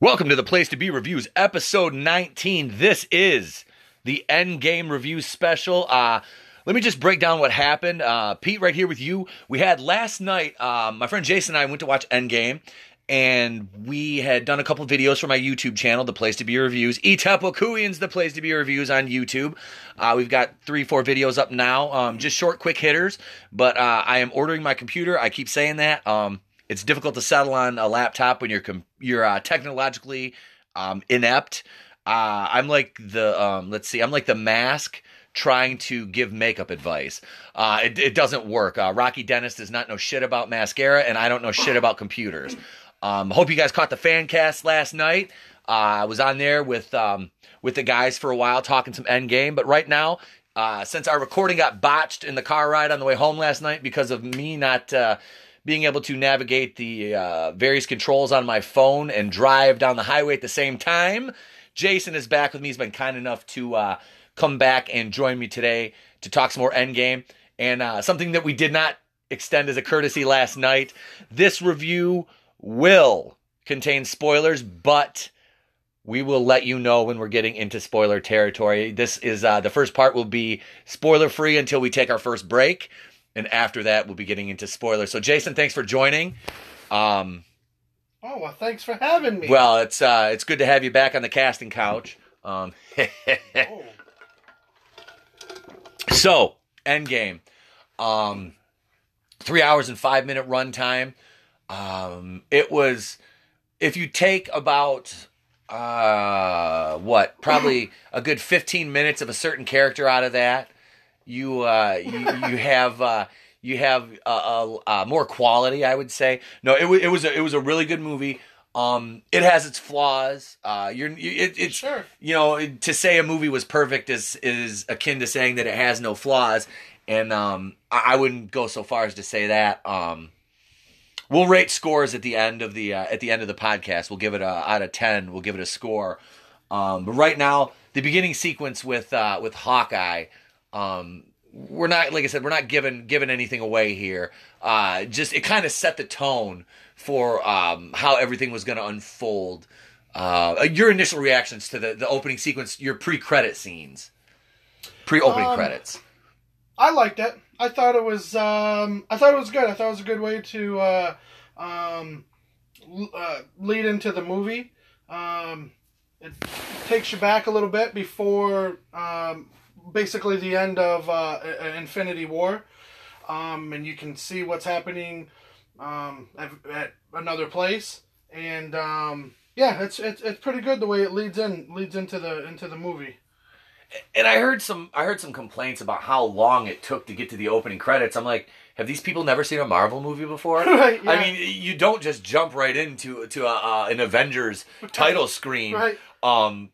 Welcome to the Place to Be Reviews, episode 19. This is the Endgame Review special. Uh, let me just break down what happened. Uh, Pete, right here with you. We had last night, um, my friend Jason and I went to watch Endgame, and we had done a couple videos for my YouTube channel, The Place to Be Reviews. Etepokuians, The Place to Be Reviews on YouTube. Uh, we've got three, four videos up now, um, just short, quick hitters. But uh, I am ordering my computer. I keep saying that. Um, it's difficult to settle on a laptop when you're com- you're uh, technologically um, inept. Uh, I'm like the um, let's see, I'm like the mask trying to give makeup advice. Uh, it, it, doesn't work. Uh, Rocky Dennis does not know shit about mascara, and I don't know shit about computers. Um, hope you guys caught the fan cast last night. Uh, I was on there with um, with the guys for a while talking some Endgame, but right now. Uh, since our recording got botched in the car ride on the way home last night because of me not being able to navigate the uh, various controls on my phone and drive down the highway at the same time. Jason is back with me. He's been kind enough to uh, come back and join me today to talk some more Endgame. And uh, something that we did not extend as a courtesy last night this review will contain spoilers, but we will let you know when we're getting into spoiler territory. This is uh, the first part will be spoiler free until we take our first break and after that we'll be getting into spoilers. So Jason, thanks for joining. Um, oh well, thanks for having me. Well, it's uh, it's good to have you back on the casting couch. Um, oh. So, Endgame, um, three hours and five minute runtime. Um, it was if you take about uh what probably a good 15 minutes of a certain character out of that you uh, you, you have uh, you have uh, uh, more quality, I would say. No, it, w- it was a, it was a really good movie. Um, it has its flaws. Uh, you're it, it's sure. you know to say a movie was perfect is is akin to saying that it has no flaws, and um, I, I wouldn't go so far as to say that. Um, we'll rate scores at the end of the uh, at the end of the podcast. We'll give it a out of ten. We'll give it a score. Um, but right now, the beginning sequence with uh, with Hawkeye. Um, we're not like I said, we're not giving giving anything away here. Uh, just it kind of set the tone for um, how everything was going to unfold. Uh, your initial reactions to the, the opening sequence, your pre credit scenes, pre opening um, credits. I liked it. I thought it was um, I thought it was good. I thought it was a good way to uh, um, uh, lead into the movie. Um, it takes you back a little bit before um, basically the end of uh, Infinity War, um, and you can see what's happening um, at, at, another place. And um, yeah, it's, it's it's pretty good the way it leads in leads into the into the movie. And I heard some I heard some complaints about how long it took to get to the opening credits. I'm like, have these people never seen a Marvel movie before? right, yeah. I mean, you don't just jump right into to a, uh, an Avengers title screen. Right. Um,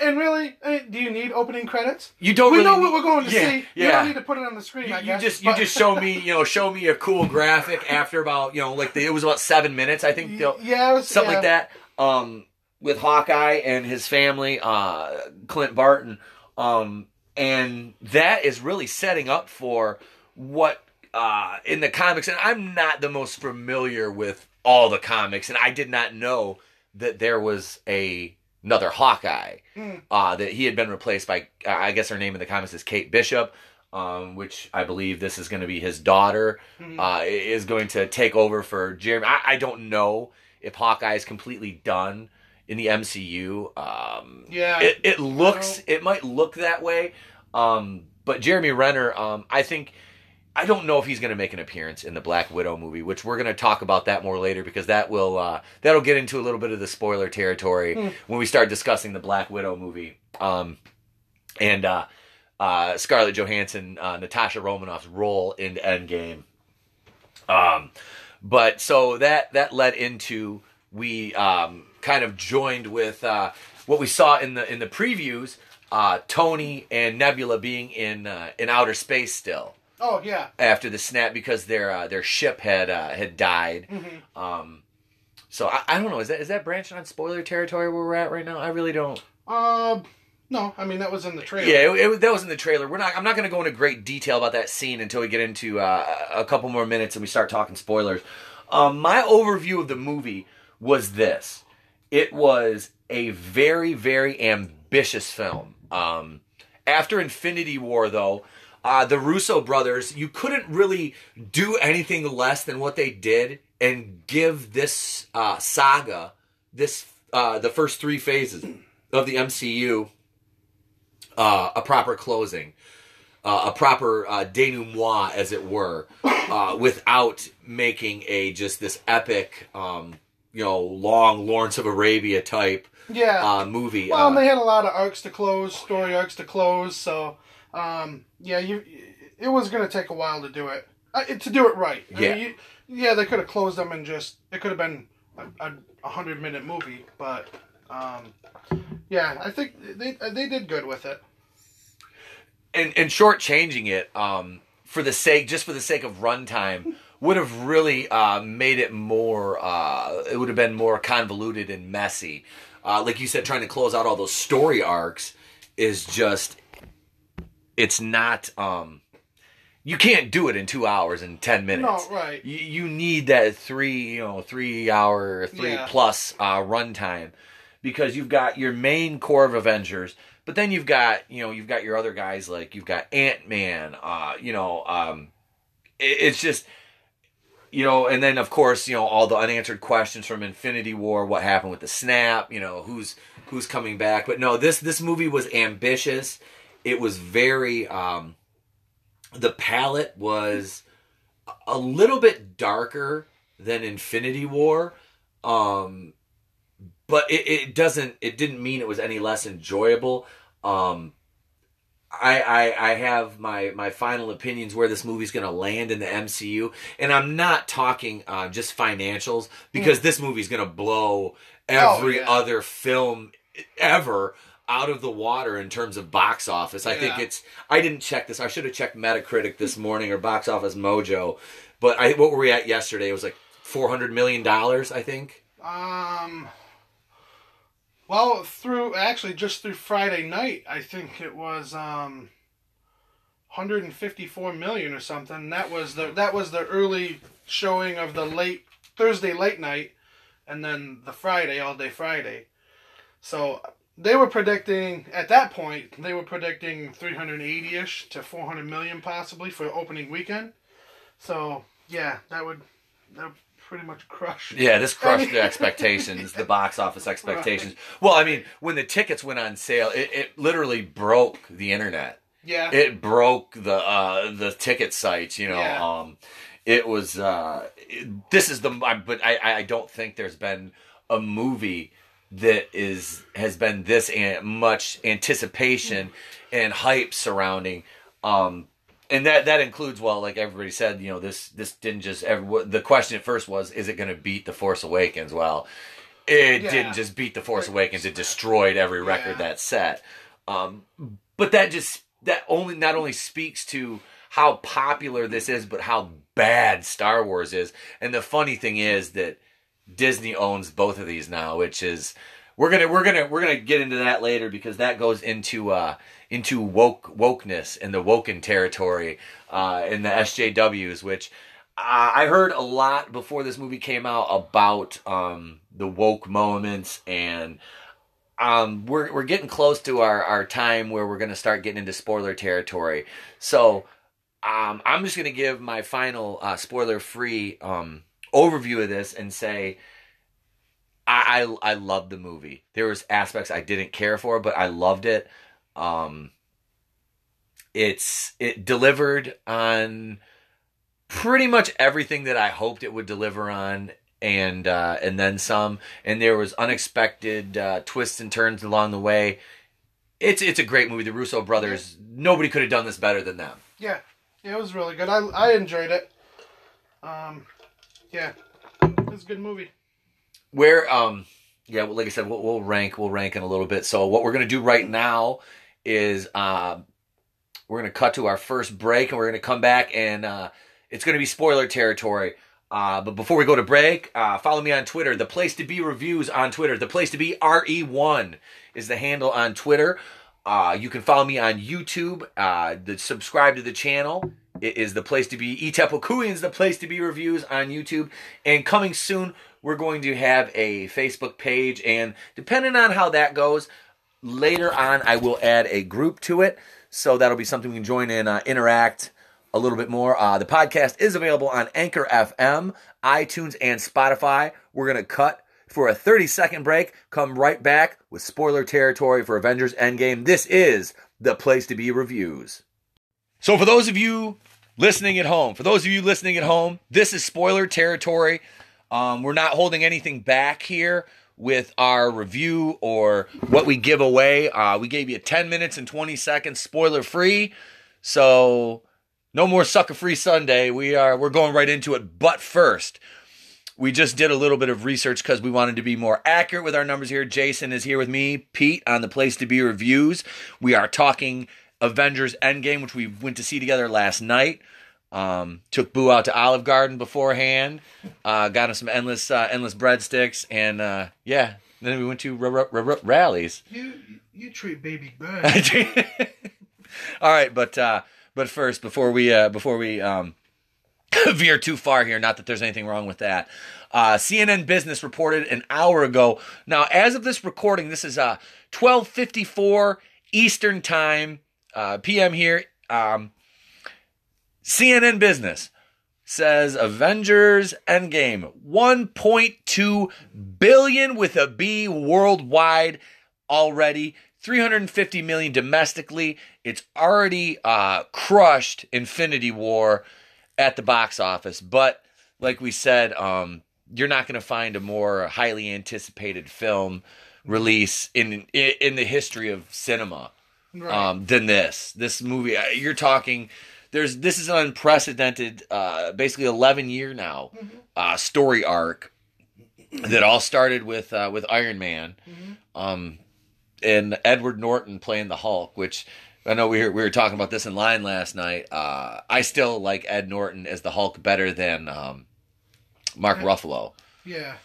and really, do you need opening credits? You don't. We really know what we're going to yeah, see. Yeah. You don't need to put it on the screen. You, I guess, you just but... you just show me you know show me a cool graphic after about you know like the, it was about seven minutes I think yeah was, something yeah. like that um with Hawkeye and his family uh Clint Barton um and that is really setting up for what uh in the comics and I'm not the most familiar with all the comics and I did not know that there was a another Hawkeye. Mm. Uh, that he had been replaced by, I guess her name in the comics is Kate Bishop, um, which I believe this is going to be his daughter, mm. uh, is going to take over for Jeremy. I, I, don't know if Hawkeye is completely done in the MCU. Um, yeah, it, it looks, it might look that way. Um, but Jeremy Renner, um, I think I don't know if he's going to make an appearance in the Black Widow movie, which we're going to talk about that more later because that will uh, that'll get into a little bit of the spoiler territory mm. when we start discussing the Black Widow movie. Um, and uh, uh, Scarlett Johansson, uh, Natasha Romanoff's role in Endgame. Um, but so that that led into we um, kind of joined with uh, what we saw in the in the previews. Uh, Tony and Nebula being in in outer space still. Oh yeah. After the snap, because their uh, their ship had uh, had died. Mm-hmm. Um, so I, I don't know. Is that is that branching on spoiler territory where we're at right now? I really don't. Uh, no. I mean that was in the trailer. Yeah, it, it, that was in the trailer. We're not. I'm not going to go into great detail about that scene until we get into uh, a couple more minutes and we start talking spoilers. Um, my overview of the movie was this: it was a very, very ambitious film. Um, after Infinity War, though, uh, the Russo brothers, you couldn't really do anything less than what they did and give this uh, saga, this uh, the first three phases of the MCU, uh, a proper closing, uh, a proper uh, denouement, as it were, uh, without making a just this epic, um, you know, long Lawrence of Arabia type Yeah. uh, movie. well, and they had a lot of arcs to close, story arcs to close. So, um, yeah, you it was going to take a while to do it, uh, to do it right. I Yeah. mean, you, yeah, they could have closed them and just it could have been a, a, a hundred minute movie, but um, yeah, I think they they did good with it. and and shortchanging it um, for the sake just for the sake of runtime would have really uh, made it more. Uh, it would have been more convoluted and messy. Uh, like you said, trying to close out all those story arcs is just. It's not. Um, you can't do it in two hours and ten minutes. No, right. You, you need that three, you know, three hour, three Yeah. plus uh, runtime because you've got your main core of Avengers, but then you've got, you know, you've got your other guys like you've got Ant Man, uh, you know, um, it, it's just, you know, and then of course, you know, all the unanswered questions from Infinity War, what happened with the snap, you know, who's who's coming back, but no, this this movie was ambitious. It was very. Um, the palette was a little bit darker than Infinity War, um, but it, it doesn't. It didn't mean it was any less enjoyable. Um, I, I I have my my final opinions where this movie's going to land in the MCU, and I'm not talking uh, just financials because this movie's going to blow every yeah. other film ever out of the water in terms of box office. I think it's. I didn't check this. I should have checked Metacritic this morning or Box Office Mojo, but I what were we at yesterday? It was like four hundred million dollars. I think. Um. Well, through actually just through Friday night, I think it was um. 154 million or something. That was the that was the early showing of the late Thursday late night, and then the Friday all day Friday. So they were predicting at that point they were predicting 380 ish to 400 million possibly for opening weekend. So yeah, that would that would pretty much crush. Yeah, this crushed the expectations, the box office expectations. Well, I mean, when the tickets went on sale, it, it literally broke the internet. Yeah. It broke the uh, the ticket sites. You know, Yeah. um, it was. Uh, it- this is the. But I, I don't think there's been a movie that is has been this an, much anticipation and hype surrounding. Um, and that that includes well, like everybody said, you know, this this didn't just. Every, the question at first was, is it going to beat the Force Awakens? Well, it Yeah. didn't just beat the Force Awakens; it destroyed every record Yeah. that set. Um, but that just that only not only speaks to how popular this is, but how bad Star Wars is. And the funny thing is that Disney owns both of these now, which is we're gonna we're gonna we're gonna get into that later because that goes into uh into woke wokeness and the woken territory uh in the SJWs, which uh, I heard a lot before this movie came out about um the woke moments and um, we're we're getting close to our, our time where we're gonna start getting into spoiler territory. So um, I'm just gonna give my final uh, spoiler free um, overview of this and say I, I I loved the movie. There was aspects I didn't care for, but I loved it. Um, it's it delivered on pretty much everything that I hoped it would deliver on, and uh, and then some. And there was unexpected uh, twists and turns along the way. It's it's a great movie. The Russo brothers. Nobody could have done this better than them. Yeah, yeah, it was really good. I I enjoyed it. Um, yeah, it's a good movie. Where um yeah, well, like I said, we'll, we'll rank we'll rank in a little bit. So what we're gonna do right now is uh, we're gonna cut to our first break, and we're gonna come back, and uh, it's gonna be spoiler territory. Uh, but before we go to break, uh, follow me on Twitter. The place to be reviews on Twitter. The place to be re1 is the handle on Twitter. Uh, you can follow me on YouTube. Uh, the, subscribe to the channel. It is the place to be. Etepokuian's the place to be reviews on YouTube. And coming soon we're going to have a Facebook page, and depending on how that goes, later on I will add a group to it. So that'll be something we can join in, uh, interact a little bit more. Uh, the podcast is available on Anchor FM, iTunes, and Spotify. We're going to cut for a 30 second break. Come right back with spoiler territory for Avengers Endgame. This is the place to be reviews. So, for those of you listening at home, for those of you listening at home, this is spoiler territory. Um, we're not holding anything back here with our review or what we give away. Uh, we gave you 10 minutes and 20 seconds spoiler free. So, no more sucker free Sunday. We are we're going right into it. But first, we just did a little bit of research because we wanted to be more accurate with our numbers here. Jason is here with me, Pete on the Place to Be reviews. We are talking Avengers Endgame, which we went to see together last night. Um, took Boo out to Olive Garden beforehand. Uh, got him some endless uh, endless breadsticks, and uh, yeah, then we went to r- r- r- rallies. You you treat baby good. All right, but uh, but first, before we uh, before we um, veer too far here, not that there's anything wrong with that. Uh, CNN Business reported an hour ago. Now, as of this recording, this is uh 12:54 Eastern Time, uh, PM here. Um, CNN Business says Avengers Endgame 1.2 billion with a B worldwide already. 350 million domestically. It's already uh, crushed Infinity War at the box office. But like we said, um, you're not going to find a more highly anticipated film release in in the history of cinema Right. um, than this. This movie, uh, you're talking. There's this is an unprecedented, uh, basically 11 year now uh, story arc that all started with uh, with Iron Man, um, and Edward Norton playing the Hulk, which. I know we were, we were talking about this in line last night. Uh, I still like Ed Norton as the Hulk better than um, Mark Ruffalo, yeah.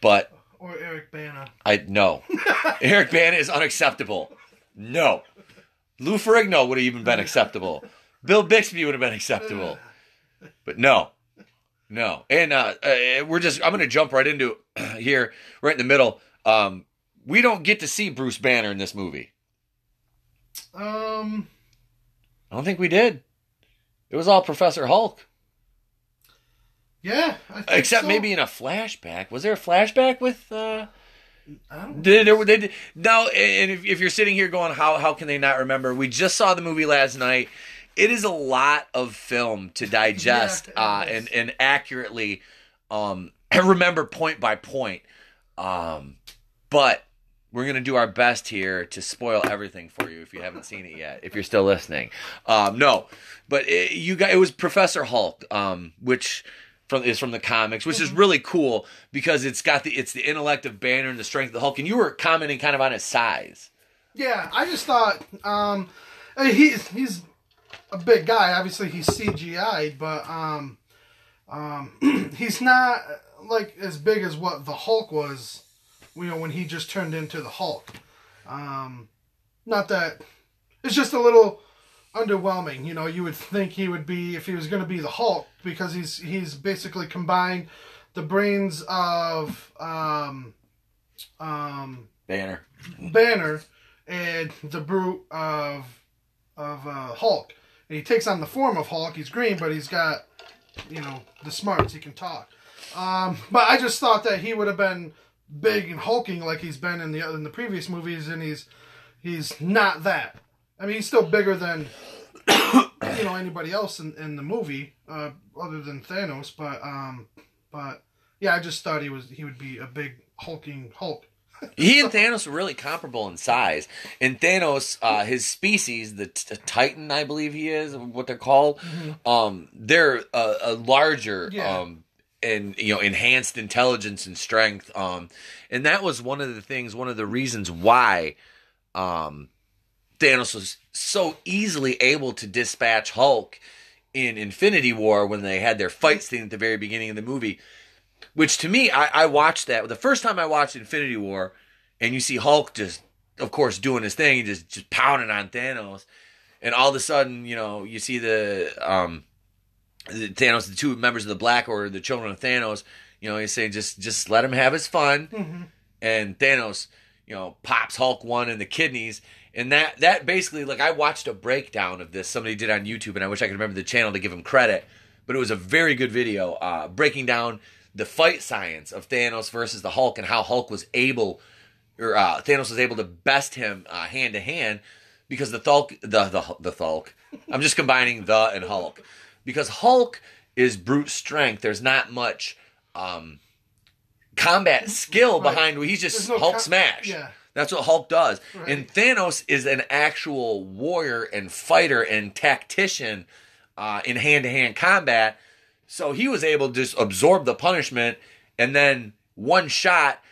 but Or Eric Bana. I no. Eric Bana is unacceptable. No. Lou Ferrigno would have even been acceptable. Bill Bixby would have been acceptable. But no. No. And uh, uh, we're just I'm going to jump right into here right in the middle. Um we don't get to see Bruce Banner in this movie. Um. I don't think we did. It was all Professor Hulk. Yeah. Except so. maybe in a flashback. Was there a flashback with uh I don't. They, they, did- now, and if, if you're sitting here going, how how can they not remember? We just saw the movie last night. It is a lot of film to digest Yeah, uh, and and accurately um, remember point by point. Um, but we're gonna do our best here to spoil everything for you if you haven't seen it yet. If you're still listening, um, no, but it, you got it was Professor Hulk, um, which from is from the comics, which is really cool because it's got the it's the intellect of Banner and the strength of the Hulk, and you were commenting kind of on his size. Yeah, I just thought um, he's he's a big guy. Obviously, he's CGI, but um, um, he's not like as big as what the Hulk was. You know, when he just turned into the Hulk. Um, not that it's just a little underwhelming. You know, you would think he would be if he was going to be the Hulk because he's he's basically combined the brains of um, um, Banner. Banner and the brute of of uh, Hulk. And he takes on the form of Hulk. He's green, but he's got you know the smarts. He can talk. Um, but I just thought that he would have been big and hulking like he's been in the in the previous movies, and he's he's not that. I mean, he's still bigger than you know anybody else in, in the movie, uh, other than Thanos. But um, but yeah, I just thought he was he would be a big hulking Hulk. He and Thanos were really comparable in size. And Thanos, uh, his species, the t- Titan, I believe he is, what they're called, um, they're a, a larger, Yeah. um, and you know, enhanced intelligence and strength. Um, and that was one of the things, one of the reasons why, um, Thanos was so easily able to dispatch Hulk in Infinity War when they had their fight scene at the very beginning of the movie. Which to me, I, I watched that the first time I watched Infinity War, and you see Hulk just, of course, doing his thing, just just pounding on Thanos, and all of a sudden, you know, you see the um, the Thanos, the two members of the Black Order, the children of Thanos, You know, he's saying just just let him have his fun. Mm-hmm. And Thanos, you know, pops Hulk one in the kidneys. And that that basically like I watched a breakdown of this somebody did on YouTube, and I wish I could remember the channel to give him credit, but it was a very good video uh, breaking down the fight science of Thanos versus the Hulk and how Hulk was able or uh, Thanos was able to best him uh, hand to hand because the Thulk the the the Thulk. I'm just combining the and Hulk because Hulk is brute strength. There's not much um, combat skill Right. behind. He's just no Hulk co- smash. Yeah. That's what Hulk does. Right. And Thanos is an actual warrior and fighter and tactician uh, in hand to hand combat. So he was able to just absorb the punishment and then one shot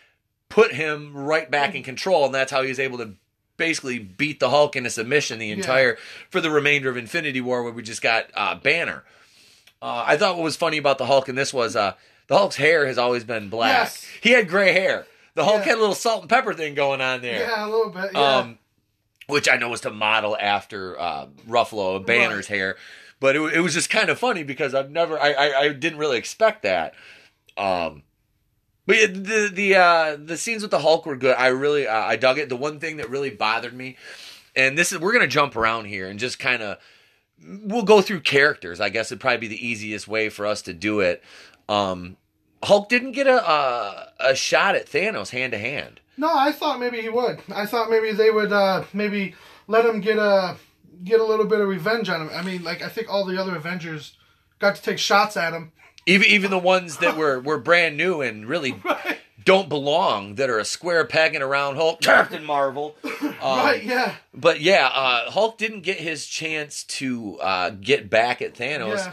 put him right back in control. And that's how he was able to basically beat the Hulk into submission the entire for the remainder of Infinity War, where we just got uh, Banner. Uh, I thought what was funny about the Hulk in this was uh, the Hulk's hair has always been black. Yes. He had gray hair. The Hulk Yeah. had a little salt and pepper thing going on there. Yeah, a little bit. Yeah. Um, which I know was to model after uh, Ruffalo Banner's hair, but it, it was just kind of funny because I've never, I, I, I didn't really expect that. Um, but yeah, the the uh, the scenes with the Hulk were good. I really, uh, I dug it. The one thing that really bothered me, and this is, we're gonna jump around here and just kind of, we'll go through characters. I guess it'd probably be the easiest way for us to do it. Um, Hulk didn't get a a, a shot at Thanos hand to hand. No, I thought maybe he would. I thought maybe they would uh, maybe let him get a get a little bit of revenge on him. I mean, like I think all the other Avengers got to take shots at him. Even even the ones that were were brand new and really Right. don't belong, that are a square peg in a round hole, Captain Marvel. Um, right. Yeah. But yeah, uh, Hulk didn't get his chance to uh, get back at Thanos Yeah.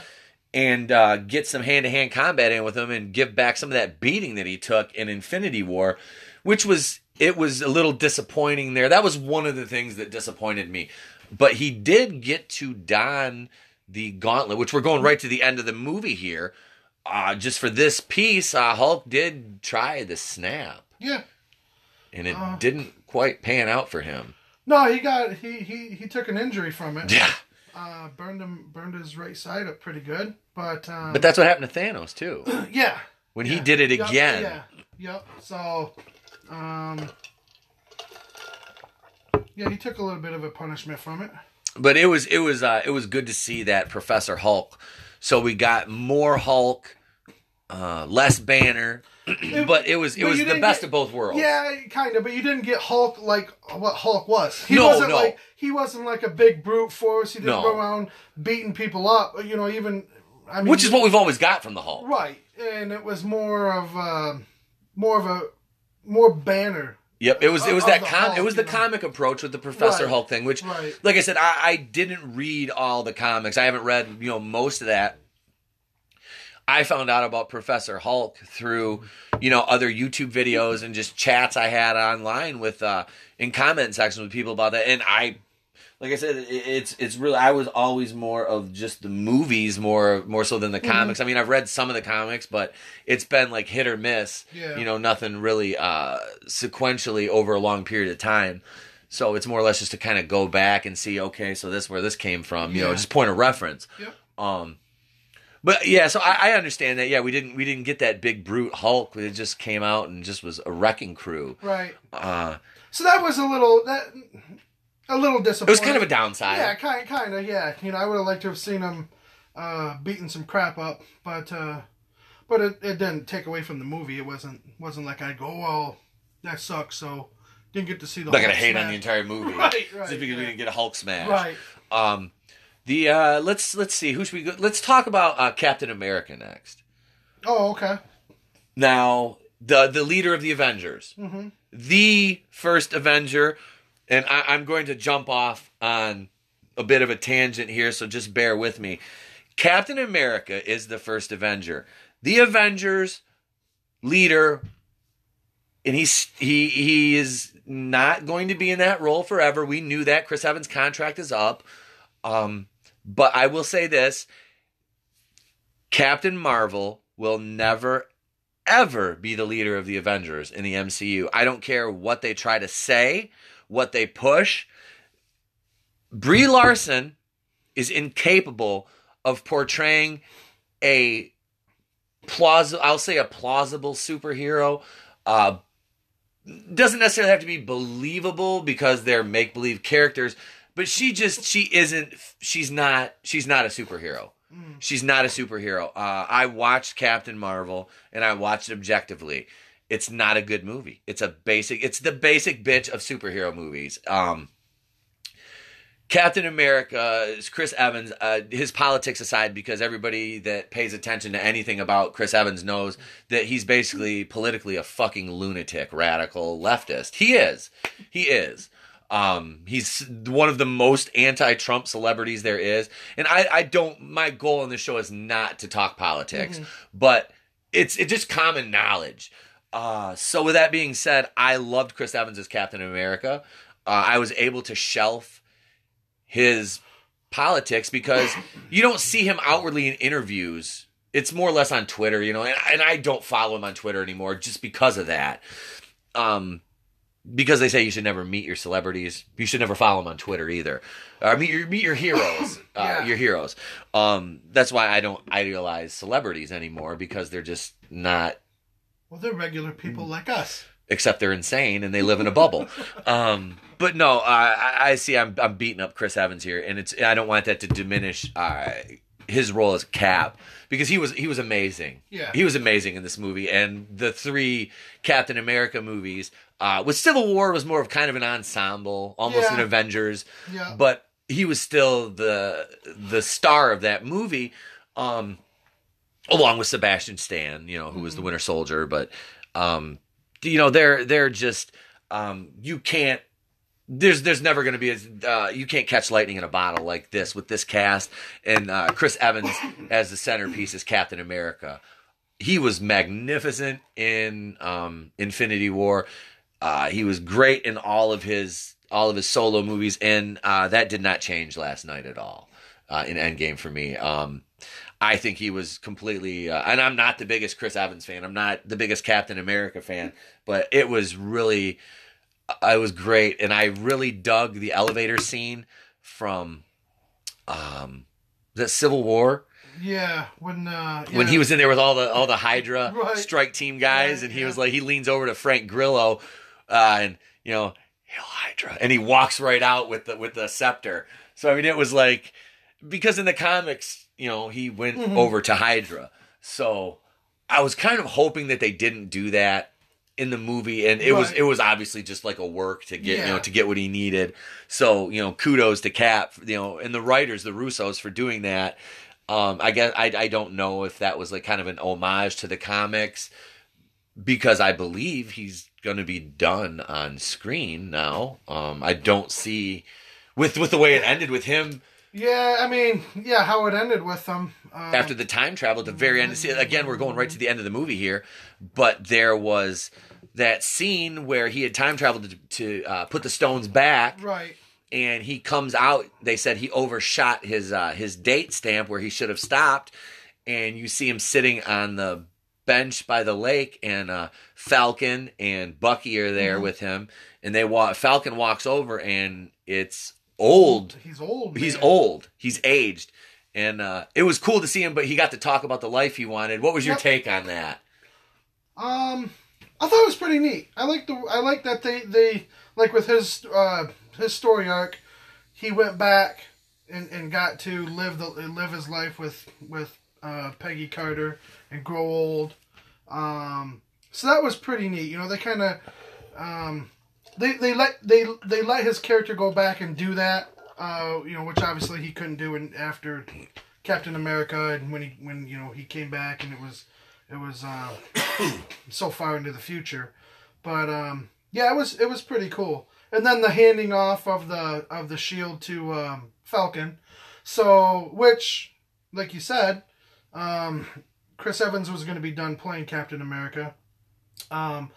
And uh, get some hand to hand combat in with him and give back some of that beating that he took in Infinity War, which was it was a little disappointing there. That was one of the things that disappointed me. But he did get to don the gauntlet, which we're going right to the end of the movie here. Uh, just for this piece, uh, Hulk did try the snap, Yeah. and it Uh. didn't quite pan out for him. No, he got he he he took an injury from it. Yeah, Uh, burned him burned his right side up pretty good, but um, but that's what happened to Thanos too. yeah. When he did it Yup, again, Yeah. Yep. So, um, yeah, he took a little bit of a punishment from it. but it was it was uh, it was good to see that Professor Hulk. So we got more Hulk, uh, less Banner, but it was it But was the best get- of both worlds. Yeah, kind of, but you didn't get Hulk like what Hulk was. He No, wasn't no. like he wasn't like a big brute force. He didn't No. go around beating people up. You know, even I mean, which is what we've always got from the Hulk. right, and it was more of uh, more of a more banner. Yep, it was it was that com- Hulk, it was the know. comic approach with the Professor Right, Hulk thing, which, right. like I said, I, I didn't read all the comics. I haven't read you know most of that. I found out about Professor Hulk through you know other YouTube videos and just chats I had online with uh in comment sections with people about that, and I. Like I said, it's it's really. I was always more of just the movies, more more so than the Mm-hmm. comics. I mean, I've read some of the comics, but it's been like hit or miss. Yeah. You know, nothing really uh, sequentially over a long period of time. So it's more or less just to kind of go back and see, okay, so this is where this came from. You know, just point of reference. Yep. Um, but yeah, so I, I understand that. Yeah, we didn't we didn't get that big brute Hulk. It just came out and just was a wrecking crew. Right. Uh, So that was a little that a little disappointment. it was kind of a downside. yeah, kind kind of yeah. You know, I would have liked to have seen him uh, beating some crap up, but uh, but it, it didn't take away from the movie. It wasn't wasn't like I go, well, that sucks. So didn't get to see the. Not gonna Hulk hate on the entire movie. Right, Just right, because we right. didn't get a Hulk smash. Right. Um, the uh, let's let's see who should we go. Let's talk about uh, Captain America next. Oh, okay. Now, the the leader of the Avengers, Mm-hmm. the first Avenger, and I, I'm going to jump off on a bit of a tangent here, so just bear with me. Captain America is the first Avenger. The Avengers leader, and he's he he is not going to be in that role forever. We knew that Chris Evans' contract is up. Um, but I will say this: Captain Marvel will never ever be the leader of the Avengers in the MCU. I don't care what they try to say, what they push. Brie Larson is incapable of portraying a plausible. I'll say a plausible superhero. Uh, doesn't necessarily have to be believable because they're make believe characters, but she just she isn't. She's not. She's not a superhero. She's not a superhero. Uh, I watched Captain Marvel and I watched it objectively. It's not a good movie. It's a basic. It's the basic bitch of superhero movies. Um, Captain America is Chris Evans. Uh, his politics aside, because everybody that pays attention to anything about Chris Evans knows that he's basically politically a fucking lunatic, radical leftist. He is. He is. Um, he's one of the most anti-Trump celebrities there is, and I, I don't. My goal on this show is not to talk politics, but it's it's just common knowledge. Uh, so with that being said, I loved Chris Evans as Captain America. Uh, I was able to shelf his politics because you don't see him outwardly in interviews. It's more or less on Twitter, you know, and, and I don't follow him on Twitter anymore just because of that. Um, because they say you should never meet your celebrities. You should never follow them on Twitter either. Uh, meet your meet your heroes. Uh, Your heroes. Um, that's why I don't idealize celebrities anymore because they're just not Well, they're regular people like us. except they're insane and they live in a bubble. um, but no, I, I- I see. I'm I'm beating up Chris Evans here, and it's I don't want that to diminish uh, his role as Cap because he was he was amazing. Yeah. he was amazing in this movie, and the three Captain America movies. Uh, with Civil War was more of kind of an ensemble, almost Yeah. an Avengers Yeah. but he was still the the star of that movie um along with Sebastian Stan you know who was the Winter Soldier but um you know they're they're just um you can't there's there's never going to be a, uh, you can't catch lightning in a bottle like this with this cast and uh, Chris Evans as the centerpiece as Captain America. He was magnificent in um, Infinity War. Uh, he was great in all of his all of his solo movies, and uh, that did not change last night at all uh, in Endgame for me. Um, I think he was completely, uh, and I'm not the biggest Chris Evans fan. I'm not the biggest Captain America fan, but it was really, I was great, and I really dug the elevator scene from, um, the Civil War Yeah, when uh, when he was in there with all the all the Hydra Right. strike team guys, Yeah, and he yeah. was like, he leans over to Frank Grillo, uh, and you know, Hail Hydra, and he walks right out with the with the scepter. So I mean, it was like because in the comics, you know, he went Mhm. over to Hydra. So I was kind of hoping that they didn't do that in the movie, and it was it was obviously just like a work to get you know to get what he needed. So you know, kudos to Cap, you know, and the writers, the Russos, for doing that. Um, I guess I I don't know if that was like kind of an homage to the comics because I believe he's going to be done on screen now. Um, I don't see with with the way it ended with him Yeah, I mean, yeah, how it ended with them. Um, after the time travel at the very end. See, again, we're going right to the end of the movie here, but there was that scene where he had time traveled to, to uh, put the stones back, right. and he comes out. They said he overshot his uh, his date stamp where he should have stopped, and you see him sitting on the bench by the lake, and uh, Falcon and Bucky are there Mhm. with him, and they walk. Falcon walks over, and it's old He's old. he's man. old he's aged and uh it was cool to see him but he got to talk about the life he wanted what was your Yep. take on that Um, I thought it was pretty neat. I like the I like that they they like with his uh his story arc, he went back and, and got to live the live his life with with uh, Peggy Carter and grow old. Um, so that was pretty neat. You know, they kind of um, they they let they they let his character go back and do that. Uh, you know, which obviously he couldn't do in, after Captain America and when he when you know he came back and it was it was uh, so far into the future. But um, yeah, it was it was pretty cool. And then the handing off of the of the shield to um, Falcon. So which, like you said, um, Chris Evans was going to be done playing Captain America. Um,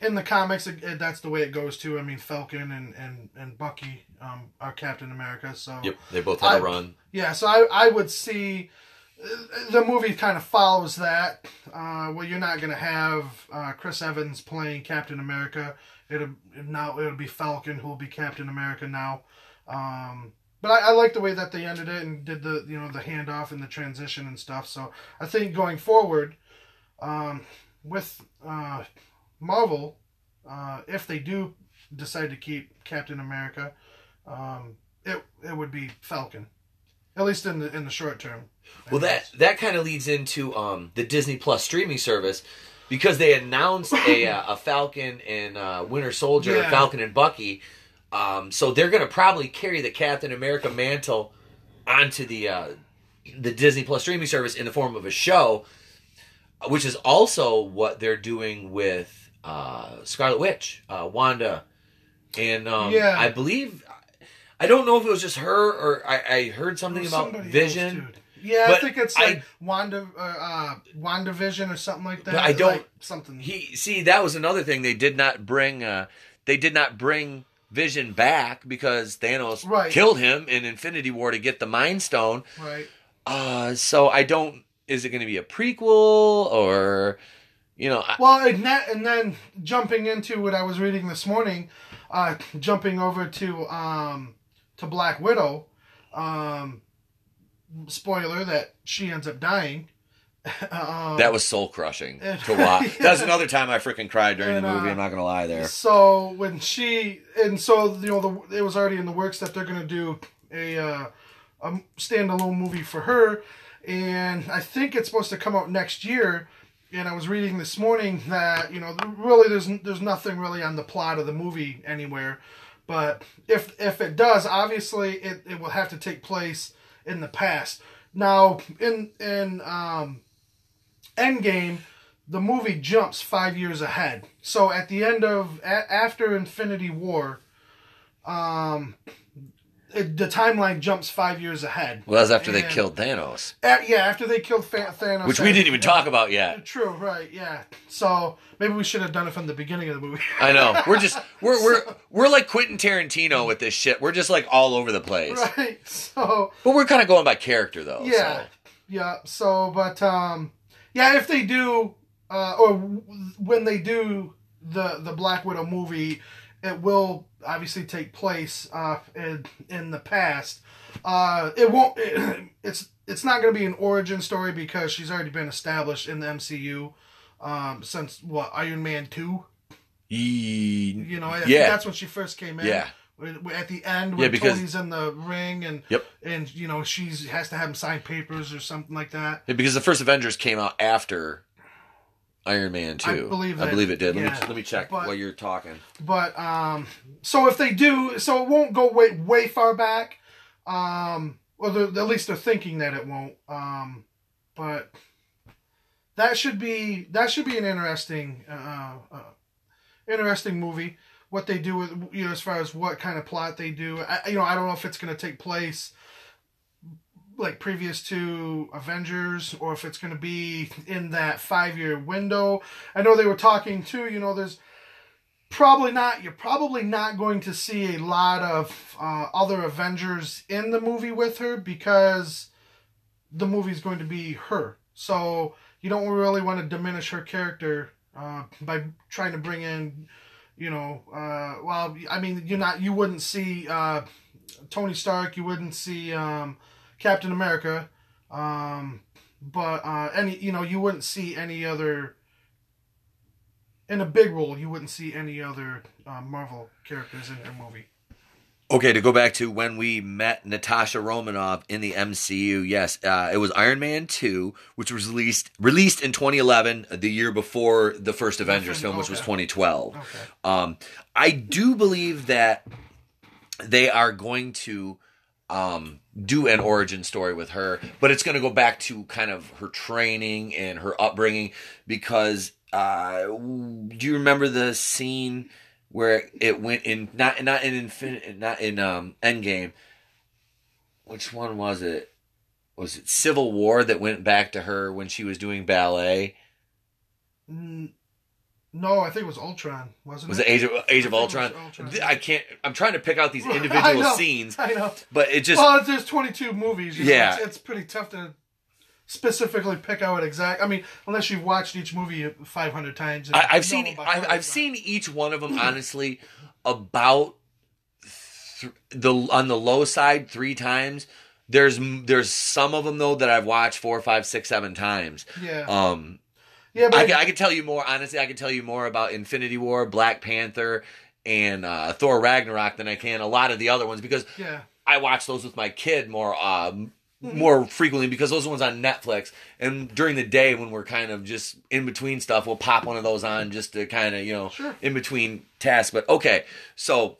in the comics, it, it- that's the way it goes too. I mean, Falcon and and and Bucky um, are Captain America. So they both had a run yeah, so I, I would see uh, the movie kind of follows that. Uh, well, you're not going to have uh, Chris Evans playing Captain America. It'll now it'll be Falcon who will be Captain America now. Um, but I, I like the way that they ended it and did the you know the handoff and the transition and stuff. So I think going forward, um, with uh, Marvel, uh, if they do decide to keep Captain America, um, it it would be Falcon, at least in the in the short term. Well, that that kind of leads into um, the Disney Plus streaming service because they announced a uh, a Falcon and uh, Winter Soldier, Yeah. Falcon and Bucky. Um, so they're going to probably carry the Captain America mantle onto the uh, the Disney Plus streaming service in the form of a show, which is also what they're doing with uh, Scarlet Witch, uh, Wanda, and um, Yeah. I believe. I don't know if it was just her or I, I heard something about else, Vision. dude. Yeah, I think it's I- like Wanda, uh, uh, Wanda Vision or something like that. But I don't- like something. He see that was another thing they did not bring. Uh, they did not bring Vision back because Thanos Right. killed him in Infinity War to get the Mind Stone. right. Uh, so I don't. Is it going to be a prequel or, you know? I, Well, and, that, and then jumping into what I was reading this morning, uh, jumping over to um, to Black Widow. Um, spoiler that she ends up dying. Um, that was soul crushing to watch. That's another time I freaking cried during And, the movie. uh, I'm not going to lie there. So when she and so you know the, it was already in the works that they're gonna do a uh, a standalone movie for her, and I think it's supposed to come out next year. And I was reading this morning that you know really there's there's nothing really on the plot of the movie anywhere, but if if it does, obviously it, it will have to take place in the past. Now in in um, Endgame, the movie jumps five years ahead. So at the end of a, after Infinity War, um, it, the timeline jumps five years ahead. Well, that's after they killed Thanos, A- yeah, after they killed Fa- Thanos, which we didn't even talk about yet. True, right? Yeah. So maybe we should have done it from the beginning of the movie. I know. We're just we're we're we're like Quentin Tarantino with this shit. We're just like all over the place. right. So But we're kind of going by character though. yeah, so. yeah. So, but um, yeah, if they do, uh, or when they do the the Black Widow movie, it will obviously take place uh in in the past. Uh, it won't. it's it's not going to be an origin story because she's already been established in the MCU. Um, since what Iron Man two, Ye- you know, I think Yeah. that's when she first came in. Yeah. At the end, when Yeah, because- Tony's in the ring and Yep. and you know she's has to have him sign papers or something like that. Yeah, because the first Avengers came out after Iron Man two. I believe I believe it did. Let me let me check but- while you're talking. But um, so if they do, so it won't go way way far back. Um, or at least they're thinking that it won't. Um, but that should be that should be an interesting uh, uh interesting movie. What they do with you know as far as what kind of plot they do. I, you know I don't know if it's going to take place like previous to Avengers or if it's going to be in that five year window. I know they were talking too. You know there's probably not you're probably not going to see a lot of uh, other avengers in the movie with her because the movie's going to be her so you don't really want to diminish her character uh, by trying to bring in you know uh, well i mean you're not you wouldn't see uh, tony stark you wouldn't see um, captain america um, but uh, any you know you wouldn't see any other in a big role, you wouldn't see any other uh, Marvel characters in their movie. Okay, to go back to when we met Natasha Romanoff in the MCU, yes, uh, it was Iron Man 2, which was released released in 2011, the year before the first Avengers film, which was 2012. Okay. Um, I do believe that they are going to um, do an origin story with her, but it's going to go back to kind of her training and her upbringing because uh, do you remember the scene where it went in not not in Infinity not in um Endgame which one was it was it Civil War that went back to her when she was doing ballet Mm, no, I think it was Ultron, wasn't was it? Was it Age of Age of I think Ultron Ultron. I can't I'm trying to pick out these I individual know, scenes I know. but it just well, there's 22 movies. You know, Yeah. it's, it's pretty tough to specifically pick out exact. I mean, unless you've watched each movie 500 times. and I, I've seen I've, I've seen each one of them honestly about th- the on the low side three times. There's there's some of them though that I've watched four, five, six, seven times. Yeah. Um, yeah, but I can, I can tell you more. Honestly, I can tell you more about Infinity War, Black Panther, and uh, Thor Ragnarok than I can a lot of the other ones because yeah. I watch those with my kid more um. More frequently because those ones on Netflix. And during the day when we're kind of just in between stuff, we'll pop one of those on just to kind of you know Sure. in between tasks. But okay, so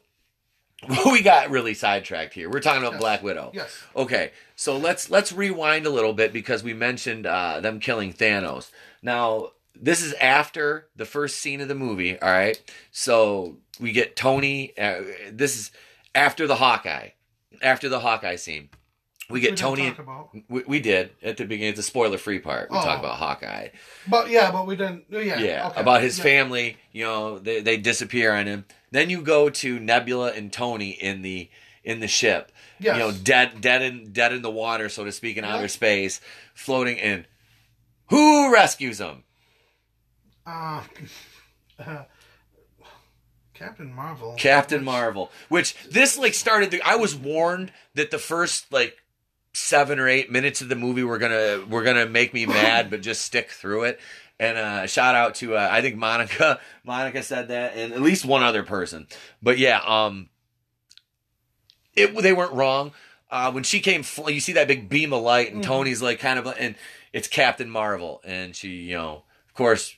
we got really sidetracked here. We're talking about Yes. Black Widow. Yes. Okay, so let's let's rewind a little bit because we mentioned uh, them killing Thanos. Now this is after the first scene of the movie. All right, so we get Tony. Uh, this is after the Hawkeye, after the Hawkeye scene. We get We Tony. We, we did at the beginning. It's a spoiler-free part. We Oh. talk about Hawkeye. But yeah, but we didn't. Yeah. Yeah, okay. about his Yeah. family. You know, they they disappear on him. Then you go to Nebula and Tony in the in the ship. Yes. You know, dead dead in dead in the water, so to speak, in Yeah. outer space, floating in. Who rescues them? Uh, uh, Captain Marvel. Captain Which- Marvel. Which this like started. The, I was warned that the first like seven or eight minutes of the movie were gonna were gonna make me mad, but just stick through it. And uh, shout out to uh, I think Monica. Monica said that, and at least one other person. But yeah, um, it they weren't wrong. Uh, when she came, fl- you see that big beam of light, and Mhm. Tony's like kind of, and it's Captain Marvel, and she, you know, of course,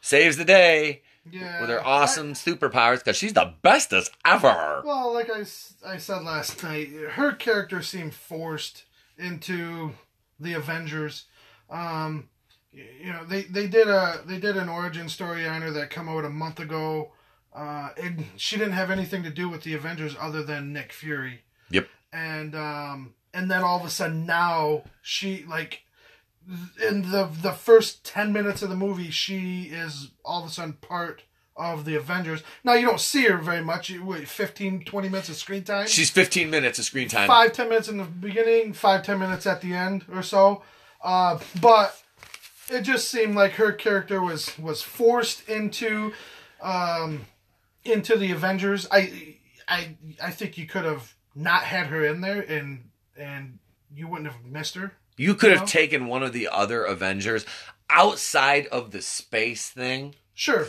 saves the day Yeah. with her I- awesome superpowers because she's the bestest ever. well, like I, I said last night, her character seemed forced into the Avengers. Um, you know, they, they did a they did an origin story on her that come out a month ago. Uh, and she didn't have anything to do with the Avengers other than Nick Fury. Yep. And um, and then all of a sudden now she like in the the first 10 minutes of the movie she is all of a sudden part of the avengers. Now you don't see her very much. You wait 15 20 minutes of screen time? She's 15 minutes of screen time. five ten minutes in the beginning five ten minutes at the end or so. Uh, but it just seemed like her character was was forced into um, into the avengers. I i i think you could have not had her in there and and you wouldn't have missed her You could have taken one of the other Avengers outside of the space thing. sure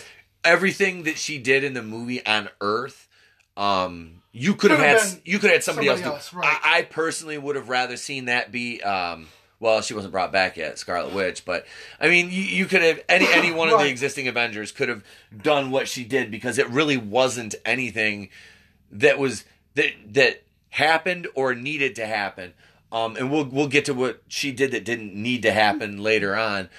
Everything that she did in the movie on Earth, um, you could have had you could have had somebody, somebody else. do- else, right. I, I personally would have rather seen that be. Um, well, she wasn't brought back yet, Scarlet Witch, but I mean, you, you could have any any one of the existing Avengers could have done what she did because it really wasn't anything that was that that happened or needed to happen. Um, and we'll we'll get to what she did that didn't need to happen later on.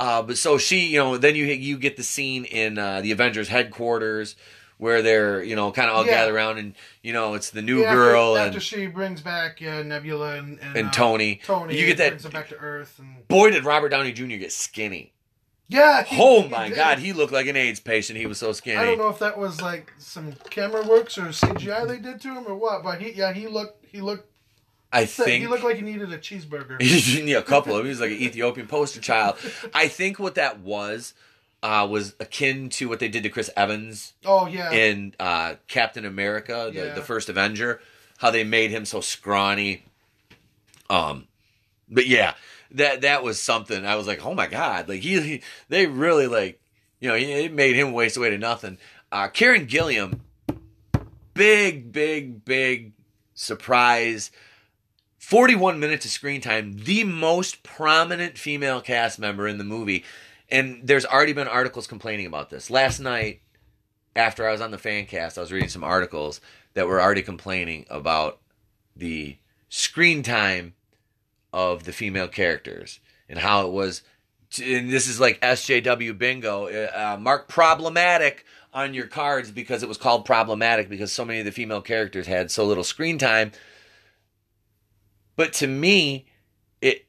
Uh, but so she, you know, then you you get the scene in uh, the Avengers headquarters where they're you know kind of all Yeah. gather around and you know it's the new Yeah, girl after, and after she brings back yeah, Nebula and and, and uh, Tony. Tony, You get that- brings her back to Earth and Boy, did Robert Downey Jr. get skinny. yeah. he- Oh he my did. God, he looked like an AIDS patient. He was so skinny. I don't know if that was like some camera works or CGI they did to him or what, but he yeah he looked he looked I sick. think he looked like he needed a cheeseburger. yeah, a couple of them. He was like an Ethiopian poster child. I think what that was uh, was akin to what they did to Chris Evans Oh yeah, in uh, Captain America, the, Yeah. the first Avenger. How they made him so scrawny. Um, but yeah, that that was something. I was like, oh my god, like he, he they really like, you know, it made him waste away to nothing. Uh, Karen Gilliam, big, big, big surprise. 41 minutes of screen time, the most prominent female cast member in the movie. And there's already been articles complaining about this. Last night, after I was on the fan cast, I was reading some articles that were already complaining about the screen time of the female characters and how it was. And this is like SJW bingo. Uh, mark problematic on your cards because it was called problematic because so many of the female characters had so little screen time. But to me, it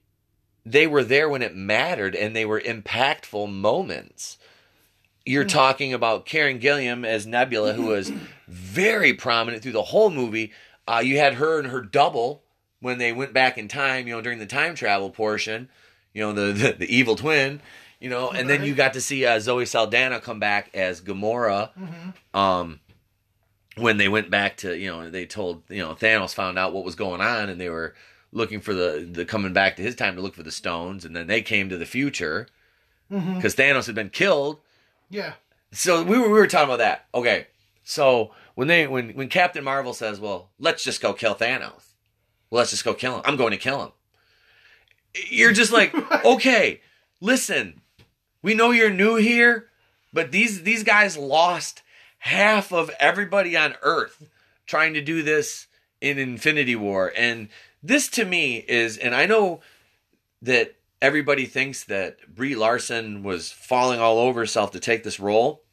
they were there when it mattered and they were impactful moments. You're talking about Karen Gilliam as Nebula, who was very prominent through the whole movie. Uh, you had her and her double when they went back in time, you know, during the time travel portion, you know, the the, the evil twin, you know, and then you got to see uh, Zoe Saldana come back as Gamora. Mhm. Um, when they went back to you know they told you know Thanos found out what was going on and they were looking for the the coming back to his time to look for the stones and then they came to the future hmm because Thanos had been killed. Yeah. So we were we were talking about that. Okay, so when they when when Captain Marvel says, "Well, let's just go kill Thanos," well, let's just go kill him. I'm going to kill him. You're just like, okay, listen, we know you're new here, but these these guys lost half of everybody on Earth trying to do this in Infinity War, and this to me is, and I know that everybody thinks that Brie Larson was falling all over herself to take this role.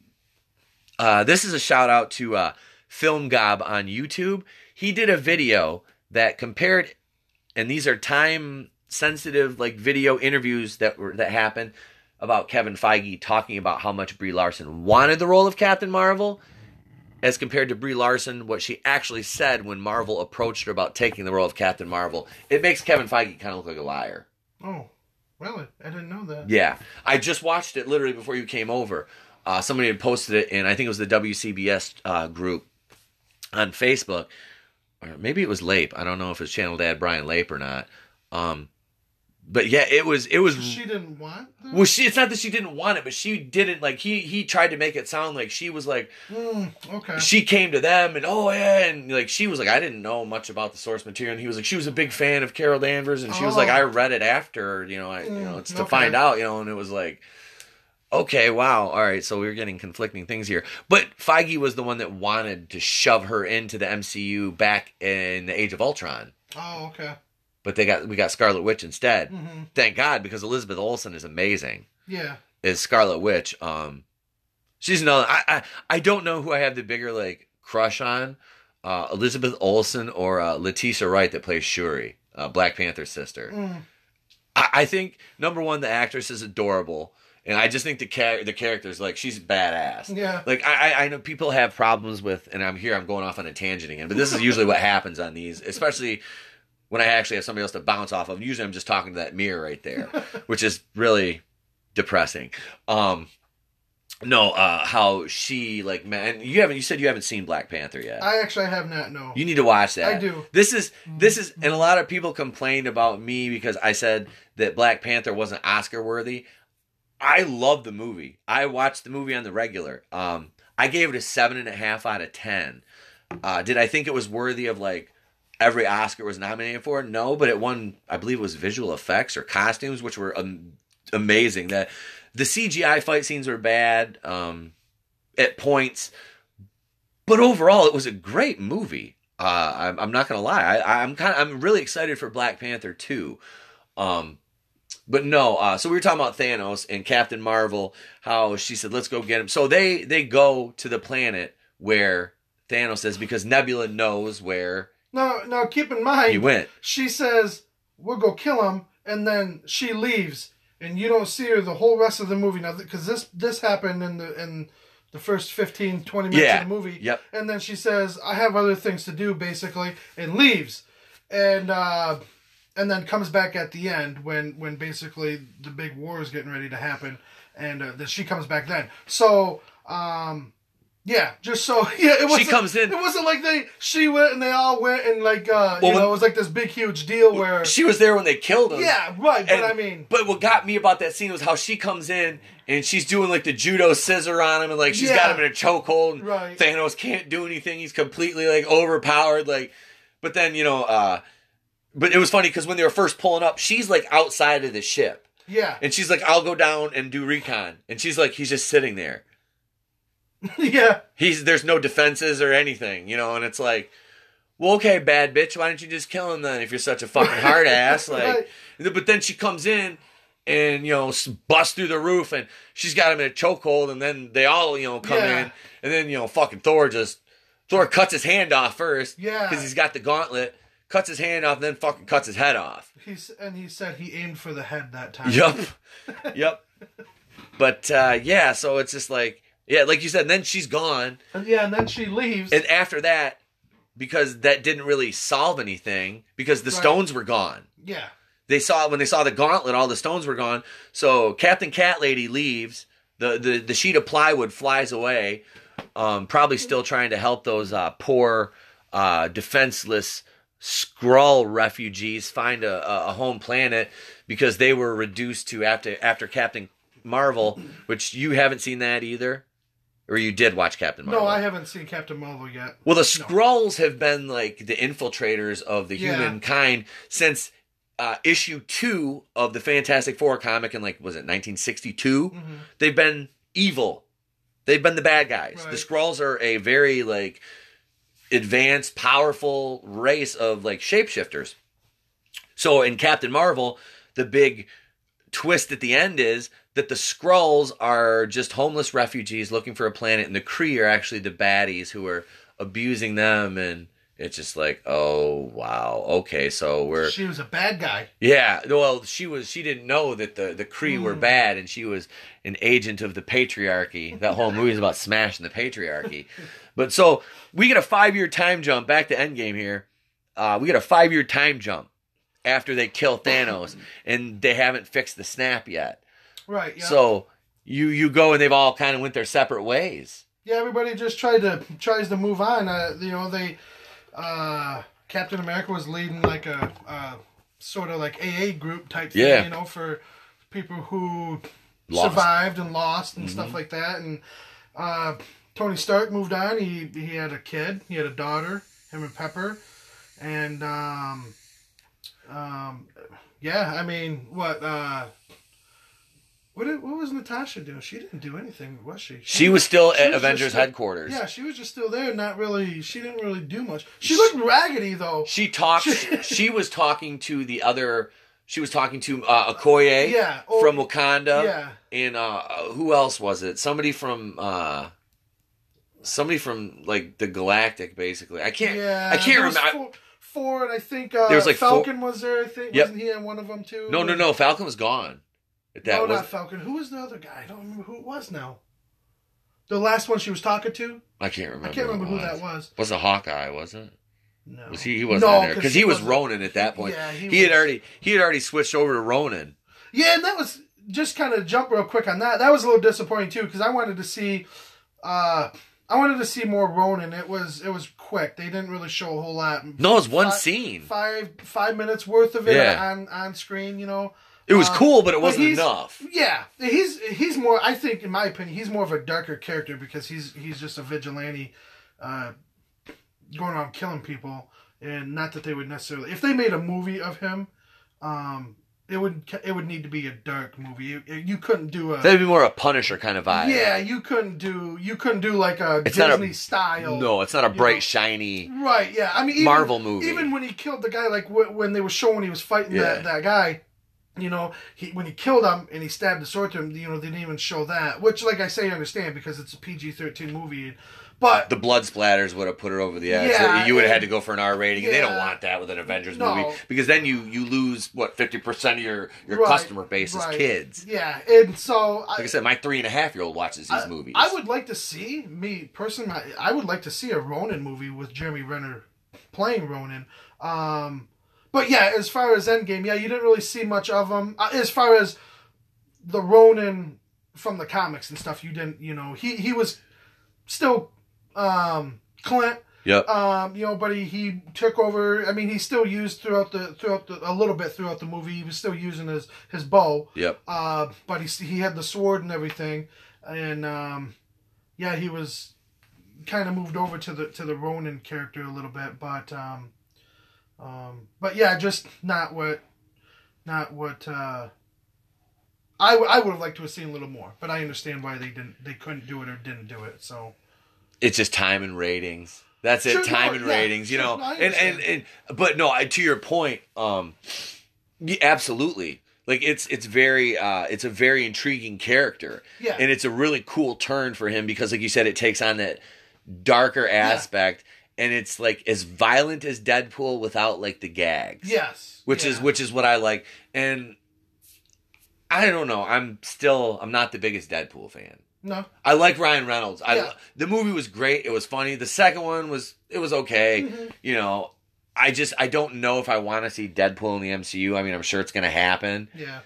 Uh, this is a shout out to uh, Film Gob on YouTube. He did a video that compared, and these are time sensitive like video interviews that were that happened about Kevin Feige talking about how much Brie Larson wanted the role of Captain Marvel, as compared to Brie Larson what she actually said when Marvel approached her about taking the role of Captain Marvel. It makes Kevin Feige kind of look like a liar. Oh, really? I didn't know that. Yeah, I just watched it literally before you came over. Uh, somebody had posted it, and I think it was the WCBS uh, group on Facebook, or maybe it was Lape. I don't know if it's Channel Dad Brian Lape or not. Um, but yeah, it was. It was. She didn't want. That? well, she. It's not that she didn't want it, but she didn't like. He he tried to make it sound like she was like Mm, okay. she came to them and oh yeah and like she was like I didn't know much about the source material and he was like she was a big fan of Carol Danvers and she was like Oh. I read it after you know I you know Mm, it's to find out you know and it was like okay wow all right so we were getting conflicting things here but Feige was the one that wanted to shove her into the MCU back in the Age of Ultron oh, okay. But they got we got Scarlet Witch instead hmm thank God because Elizabeth Olsen is amazing Yeah. is Scarlet Witch. Um, she's another. I, I I don't know who I have the bigger like crush on, uh, Elizabeth Olsen or uh, Letitia Wright that plays Shuri, uh, Black Panther's sister. Mm, I, I think number one, the actress is adorable, and I just think the char- the character's like she's badass. yeah. Like I- I know people have problems with, and I'm here. I'm going off on a tangent again, but this is usually what happens on these, especially when I actually have somebody else to bounce off of. Usually, I'm just talking to that mirror right there, which is really depressing. Um, no, uh, how she like man, you haven't. You said you haven't seen Black Panther yet. I actually have not. No. You need to watch that. I do. This is this is, and a lot of people complained about me because I said that Black Panther wasn't Oscar worthy. I love the movie. I watched the movie on the regular. Um, I gave it a seven and a half out of ten. Uh, did I think it was worthy of like every Oscar was nominated for? No, but it won. I believe it was visual effects or costumes, which were um, amazing. That the CGI fight scenes were bad um, at points, but overall it was a great movie. Uh, I'm, I'm not gonna lie. I, I'm kind of I'm really excited for Black Panther two, Um, but no, uh, so we were talking about Thanos and Captain Marvel. How she said, "Let's go get him." So they they go to the planet where Thanos is because Nebula knows where Now, now keep in mind, went. she says we'll go kill him, and then she leaves, and you don't see her the whole rest of the movie now because this this happened in the in the first 15, 20 minutes Yeah. of the movie. Yep. And then she says, "I have other things to do," basically, and leaves, and uh, and then comes back at the end when when basically the big war is getting ready to happen, and uh, that she comes back then. So. um yeah, just so yeah, it was. She comes in- It wasn't like they she went and they all went and like uh, Well, you know it was like this big huge deal where She was there when they killed him. yeah right. But And- I mean But what got me about that scene was how she comes in and she's doing like the judo scissor on him and like she's got him in a chokehold. And Right. Thanos can't do anything. He's completely like overpowered. Like, but then you know, uh, but it was funny because when they were first pulling up, she's like outside of the ship yeah and she's like, "I'll go down and do recon," and she's like, "He's just sitting there. yeah He's there's no defenses or anything, you know." And it's like. Well, okay, bad bitch. Why don't you just kill him then? If you're such a fucking hard ass, like. Right. But then she comes in and you know busts through the roof, and she's got him in a chokehold, and then they all you know come Yeah. in, and then you know fucking Thor just Thor cuts his hand off first, Yeah. because he's got the gauntlet, cuts his hand off, and then fucking cuts his head off. he's and he said he aimed for the head that time. Yep, yep. But uh, yeah, so it's just like yeah, like you said. And then she's gone, And yeah, and then she leaves. and after that, because that didn't really solve anything, because the Right. stones were gone. yeah they saw when they saw the gauntlet, all the stones were gone. So Captain Cat Lady leaves. The, the the sheet of plywood flies away. um, probably still trying to help those uh, poor, uh, defenseless Skrull refugees find a, a- a home planet because they were reduced to after after Captain Marvel, which you haven't seen that either, or you did watch Captain Marvel. No, I haven't seen Captain Marvel yet. Well, the Skrulls have been like the infiltrators of the Yeah. humankind since uh, issue two of the Fantastic Four comic in like was it 1962? Mhm. They've been evil. They've been the bad guys. The Right. Skrulls are a very like advanced, powerful race of like shapeshifters. So in Captain Marvel, the big twist at the end is that the Skrulls are just homeless refugees looking for a planet, and the Kree are actually the baddies who are abusing them, and it's just like, oh wow, okay, so we're She was a bad guy. yeah. Well, she was she didn't know that the the Kree were Hmm. bad, and she was an agent of the patriarchy. That whole movie is about smashing the patriarchy. But so we get a five year time jump back to Endgame here. Uh, we get a five year time jump after they kill Thanos, and they haven't fixed the snap yet. Right. Yeah. So you you go and they've all kind of went their separate ways. yeah, everybody just tried to tries to move on. Uh, you know, they uh, Captain America was leading like a, uh sort of like AA group type thing. Yeah. You know, for people who Lost. Mm-hmm. survived and lost and stuff like that. And uh, Tony Stark moved on. He he had a kid. He had a daughter. Him and Pepper. And um, um, yeah, I mean, what uh. What, did, what was Natasha doing? She didn't do anything, was she? She was still She at was Avengers headquarters. Yeah, she was just still there, not really. She didn't really do much. She looked raggedy though. She talked. she was talking to the other. She was talking to uh, Okoye Yeah, oh, from Wakanda. yeah. And uh, who else was it? Somebody from. Uh, somebody from like the Galactic, basically. I can't. Yeah, I can't remember. Four, four, and I think uh, There was, like, four- Falcon was there. I think Yep. wasn't he in one of them too? no, no, no. Falcon was gone. At that no, was. not Falcon. Who was the other guy? I don't remember who it was now. The last one she was talking to. I can't remember. I can't remember who that was. Was it Hawkeye? Was it? No, Was he? He wasn't No, in there because he was wasn't- at that point. Yeah, he, he, had already he had already switched over to Ronin. Yeah, and that was just kind of jump real quick on that. That was a little disappointing too because I wanted to see, uh, I wanted to see more Ronin. It was it was quick. They didn't really show a whole lot. No, it was one Fi- scene. Five five minutes worth of it Yeah. on on screen. You know. It was Uh, cool, but it wasn't he's- enough. Yeah, he's he's more. I think, in my opinion, he's more of a darker character because he's he's just a vigilante, uh, going around killing people, and not that they would necessarily. If they made a movie of him, um, it would it would need to be a dark movie. You, you couldn't do a. That'd be more a Punisher kind of vibe. yeah, you couldn't do you couldn't do like a It's not a- Disney style. No, it's not a bright, know. shiny Right. Yeah. I mean, even, Marvel movie. even when he killed the guy, like wh- when they were showing he was fighting Yeah. that, that guy, you know, he when he killed him and he stabbed the sword to him, you know, they didn't even show that. Which, like I say, I understand because it's a PG thirteen movie, but the blood splatters would have put it over the edge. Yeah, you would have had to go for an R rating, and they don't want that with an Avengers No. movie because then you you lose what fifty percent of your your Right, customer base is right. kids. yeah, and so Like I said, my three and a half year old watches these I, movies. I would like to see me personally. I would like to see a Ronin movie with Jeremy Renner playing Ronin. Um, but yeah, as far as Endgame, yeah, you didn't really see much of him. Uh, as far as the Ronin from the comics and stuff, you didn't. You know, he he was still um, Clint. Yep. Um, you know, but he, he took over. I mean, he still used throughout the throughout the a little bit throughout the movie. He was still using his his bow. Yep. Uh, but he he had the sword and everything, and um, yeah, he was kind of moved over to the to the Ronin character a little bit, but um, um, but yeah, just not what, not what. Uh, I, w- I would have liked to have seen a little more, but I understand why they didn't they couldn't do it or didn't do it. So It's just time and ratings. That's it, Sure, time no, and yeah, ratings. You sure, know, no, and, and and but no, I- to your point, um, yeah, absolutely. Like it's it's very uh, it's a very intriguing character, yeah, and it's a really cool turn for him because, like you said, it takes on that darker aspect, and it's like as violent as Deadpool without like the gags. yes, which is which is what I like, and I don't know. I'm still I'm not the biggest Deadpool fan. no, I like Ryan Reynolds. I Yeah. the movie was great. It was funny. The second one was it was okay. Mhm. You know, I just I don't know if I want to see Deadpool in the MCU. I mean, I'm sure it's going to happen, yeah,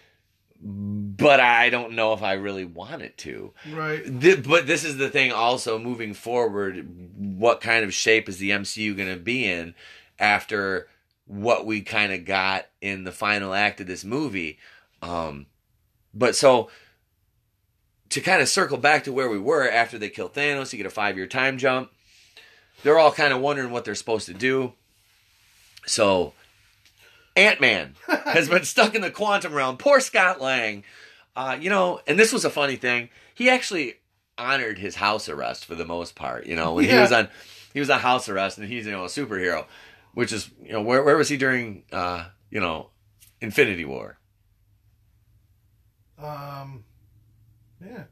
but I don't know if I really want it to. Right. Th- but this is the thing also moving forward what kind of shape is the MCU going to be in after what we kind of got in the final act of this movie um but so to kind of circle back to where we were after they kill Thanos you get a 5 year time jump they're all kind of wondering what they're supposed to do so Ant-Man has been stuck in the quantum realm poor Scott Lang uh, you know, and this was a funny thing. He actually honored his house arrest for the most part. You know, when he was on, he was on house arrest, and he's you know a superhero, which is you know where where was he during uh you know Infinity War? Um. Yeah.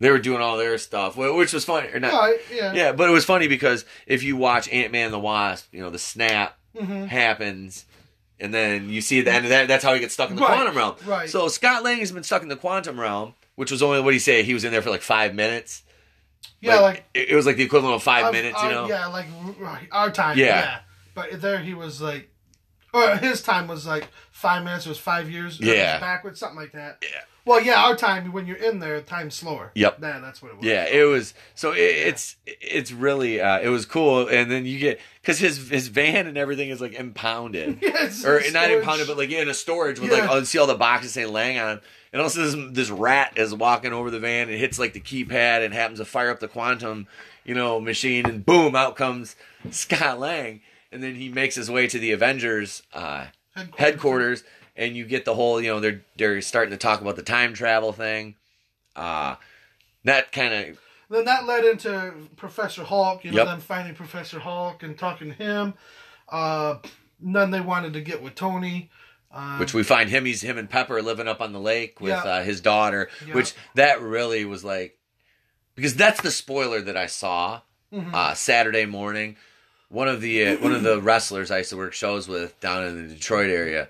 They were doing all their stuff, which was funny. Or not, Oh, yeah. yeah, but it was funny because if you watch Ant Man the Wasp, you know the snap hmm happens. And then you see at the end of that, that's how he gets stuck in the Right, quantum realm. right. So Scott Lang has been stuck in the quantum realm, which was only what do you say? He was in there for like five minutes. Yeah, like, it, it was like the equivalent of 5 our- minutes, you know. Yeah, like right, our time. Yeah. Yeah. But there he was like, or his time was like five minutes. It was five years. or it was Yeah. Backwards, something like that. Yeah. Well, yeah, our time when you're in there, time's slower. Yep. Yeah, that's what it was. Yeah, it was so it, it's it's really uh, it was cool, and then you get because his his van and everything is like impounded. Yeah, or not impounded, but like in a storage with like Yeah. oh, see all the boxes saying Lang on. And also this this rat is walking over the van and hits like the keypad and happens to fire up the quantum, you know, machine and boom out comes Scott Lang and then he makes his way to the Avengers uh, Headquarters. headquarters and you get the whole you know they're they're starting to talk about the time travel thing. Uh that kind of Then that led into Professor Hulk. You know, Yep. them finding Professor Hulk and talking to him. Uh, then they wanted to get with Tony. Um, which we find him he's him and Pepper living up on the lake with Yeah. uh, his daughter, Yeah. which that really was like because that's the spoiler that I saw mhm. uh, Saturday morning. One of the uh, one of the wrestlers I used to work shows with down in the Detroit area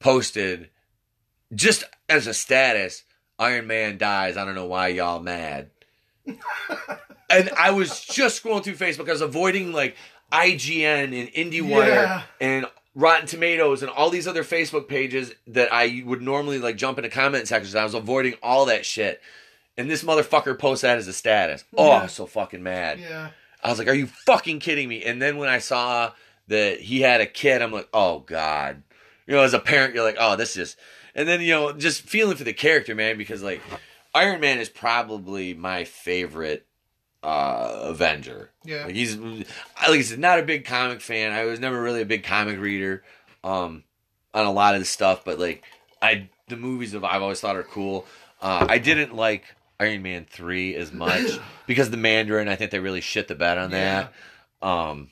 posted just as a status, Iron Man dies. I don't know why y'all mad. and I was just scrolling through Facebook. I was avoiding like IGN and IndieWire Yeah. and Rotten Tomatoes and all these other Facebook pages that I would normally like jump into comment sections. I was avoiding all that shit. And this motherfucker posts that as a status. Oh, Yeah. I'm so fucking mad. yeah. I was like, "Are you fucking kidding me?" And then when I saw that he had a kid, I'm like, "Oh God!" You know, as a parent, you're like, "Oh, this is." And then you know, just feeling for the character, man, because like Iron Man is probably my favorite uh Avenger. Yeah. Like he's, I like I said, not a big comic fan. I was never really a big comic reader, um, on a lot of the stuff. But like, I the movies of I've always thought are cool. Uh, I didn't like Iron Man three as much because the Mandarin. I think they really shit the bed on that. Um,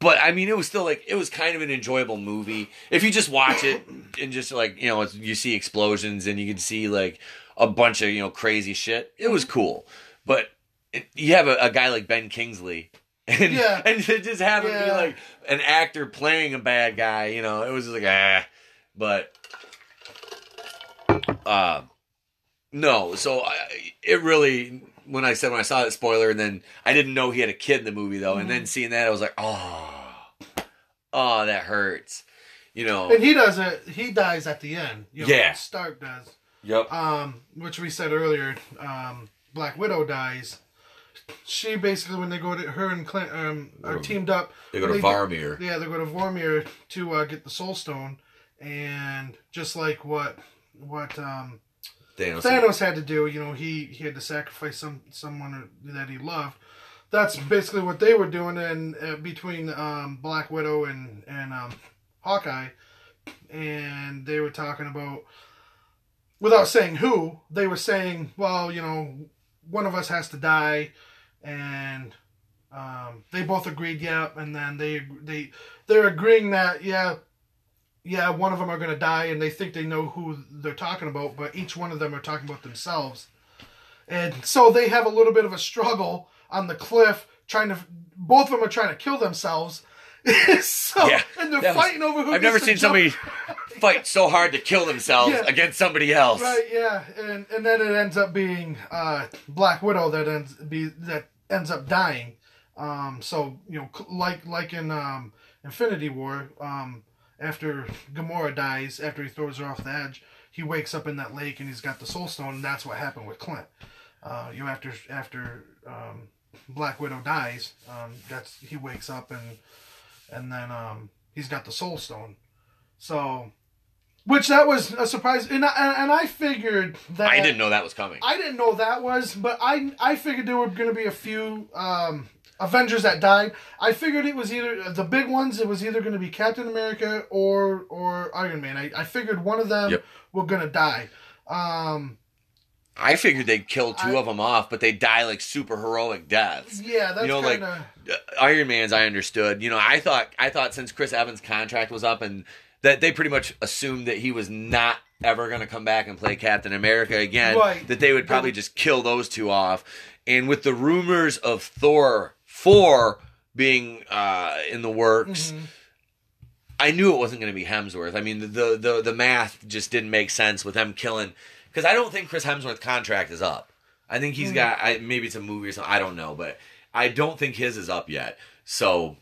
but I mean, it was still like it was kind of an enjoyable movie if you just watch it and just like you know it's, you see explosions and you can see like a bunch of you know crazy shit. It was cool, but it, you have a, a guy like Ben Kingsley. And, Yeah. and to just have him be like an actor playing a bad guy, you know, it was just like ah. But uh no, so I, it really when I said when I saw that spoiler and then I didn't know he had a kid in the movie though, and then seeing that I was like, oh, oh, that hurts, you know. And he does it. He dies at the end. You know, Yeah. Stark does. Yep. Um, which we said earlier. Um, Black Widow dies. She basically, when they go to her and Clint um, are teamed up. They go to they- Vormir. Yeah, they go to Vormir to uh, get the Soul Stone, and just like what what um, Thanos. Thanos had to do, you know, he he had to sacrifice some someone that he loved. That's basically what they were doing, and uh, between um, Black Widow and and um, Hawkeye, and they were talking about, without saying who, they were saying, well, you know, one of us has to die, and um, they both agreed, yeah, and then they they they're agreeing that yeah yeah, one of them are going to die, and they think they know who they're talking about, but each one of them are talking about themselves. And so they have a little bit of a struggle on the cliff, trying to. Both of them are trying to kill themselves. so, Yeah, and they're that was- fighting over who. I've never seen jump- somebody fight so hard to kill themselves Yeah. against somebody else. Right, yeah, and and then it ends up being uh, Black Widow that ends be that ends up dying. Um, so you know, like like in um, Infinity War, um, after Gamora dies, after he throws her off the edge, he wakes up in that lake and he's got the Soul Stone, and that's what happened with Clint. Uh, you know, after after um, Black Widow dies, um, that's he wakes up and and then um, he's got the Soul Stone. So, which that was a surprise, and I, and I figured that I didn't know that was coming. I didn't know that was, but I I figured there were going to be a few um, Avengers that died. I figured it was either the big ones. It was either going to be Captain America or or Iron Man. I, I figured one of them Yep. were going to die. Um, I figured they'd kill two I- of them off, but they die like super heroic deaths. yeah, that's You know, kind of Uh, Iron Man's, I understood. You know, I thought I thought since Chris Evans' contract was up and that they pretty much assumed that he was not ever going to come back and play Captain America again, Right. that they would probably just kill those two off. And with the rumors of Thor four being uh, in the works. Mhm. I knew it wasn't going to be Hemsworth. I mean, the, the the math just didn't make sense with them killing because I don't think Chris Hemsworth's contract is up. I think he's Mm. got I, maybe it's a movie or something. I don't know, but I don't think his is up yet. So,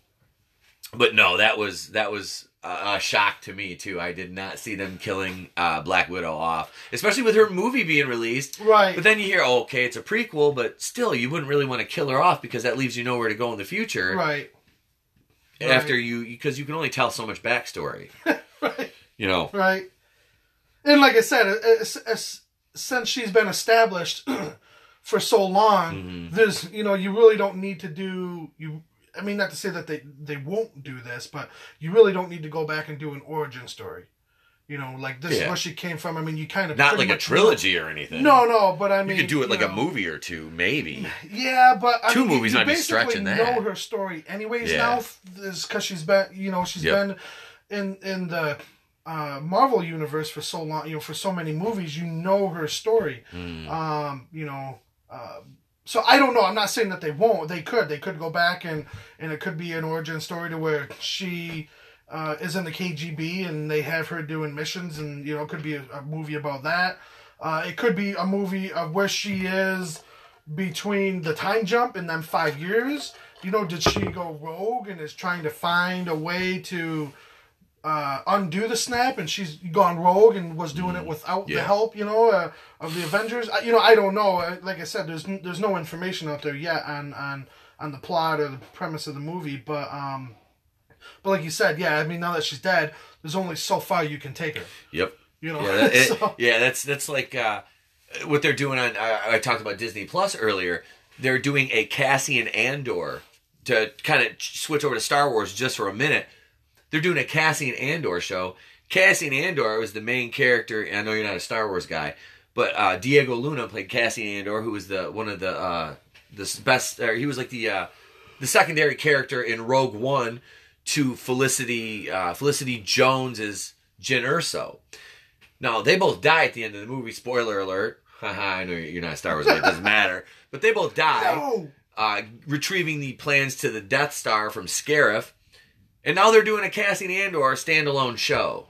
but no, that was that was a, shock to me too. I did not see them killing uh, Black Widow off, especially with her movie being released. right. But then you hear, oh, okay, it's a prequel, but still, you wouldn't really want to kill her off because that leaves you nowhere to go in the future right. after Right. you because you can only tell so much backstory. Right. You know, Right. And like I said, as, as, since she's been established for so long, Mhm. there's you know you really don't need to do you. I mean, not to say that they they won't do this, but you really don't need to go back and do an origin story. You know, like this is Yeah. where she came from. I mean, you kind of not like a trilogy or anything. No, no, but I mean, you could do it like you a movie or two, maybe. Yeah, but I Two mean, movies you might be stretching that. Know her story, anyways. Yeah. Now is because she's been, you know, she's Yep. been in in the uh, Marvel universe for so long, you know, for so many movies. You know her story. Hmm. Um, you know, uh, so I don't know. I'm not saying that they won't. They could. They could go back and and it could be an origin story to where she. Uh, is in the KGB and they have her doing missions and you know it could be a, a movie about that. Uh, it could be a movie of where she is between the time jump and then five years. You know, did she go rogue and is trying to find a way to uh, undo the snap, and she's gone rogue and was doing it without the help, you know, uh, of the Avengers? I, you know, I don't know. Uh, Like I said, there's n- there's no information out there yet on on on the plot or the premise of the movie, but um, but like you said, yeah, I mean, now that she's dead, there's only so far you can take her. Yep. You know, Yeah, that, it- yeah, that's that's like uh, what they're doing on. I, I talked about Disney Plus earlier. They're doing a Cassian Andor to kind of switch over to Star Wars just for a minute. They're doing a Cassian Andor show. Cassian Andor was the main character. And I know you're not a Star Wars guy, but uh, Diego Luna played Cassian Andor, who was the one of the uh, the best. He was like the uh, the secondary character in Rogue One to Felicity uh, Felicity Jones's Jyn Erso. Now they both die at the end of the movie. Spoiler alert! I know you're not a Star Wars, but it doesn't matter. But they both die, no, uh, retrieving the plans to the Death Star from Scarif, and now they're doing a Cassian Andor standalone show.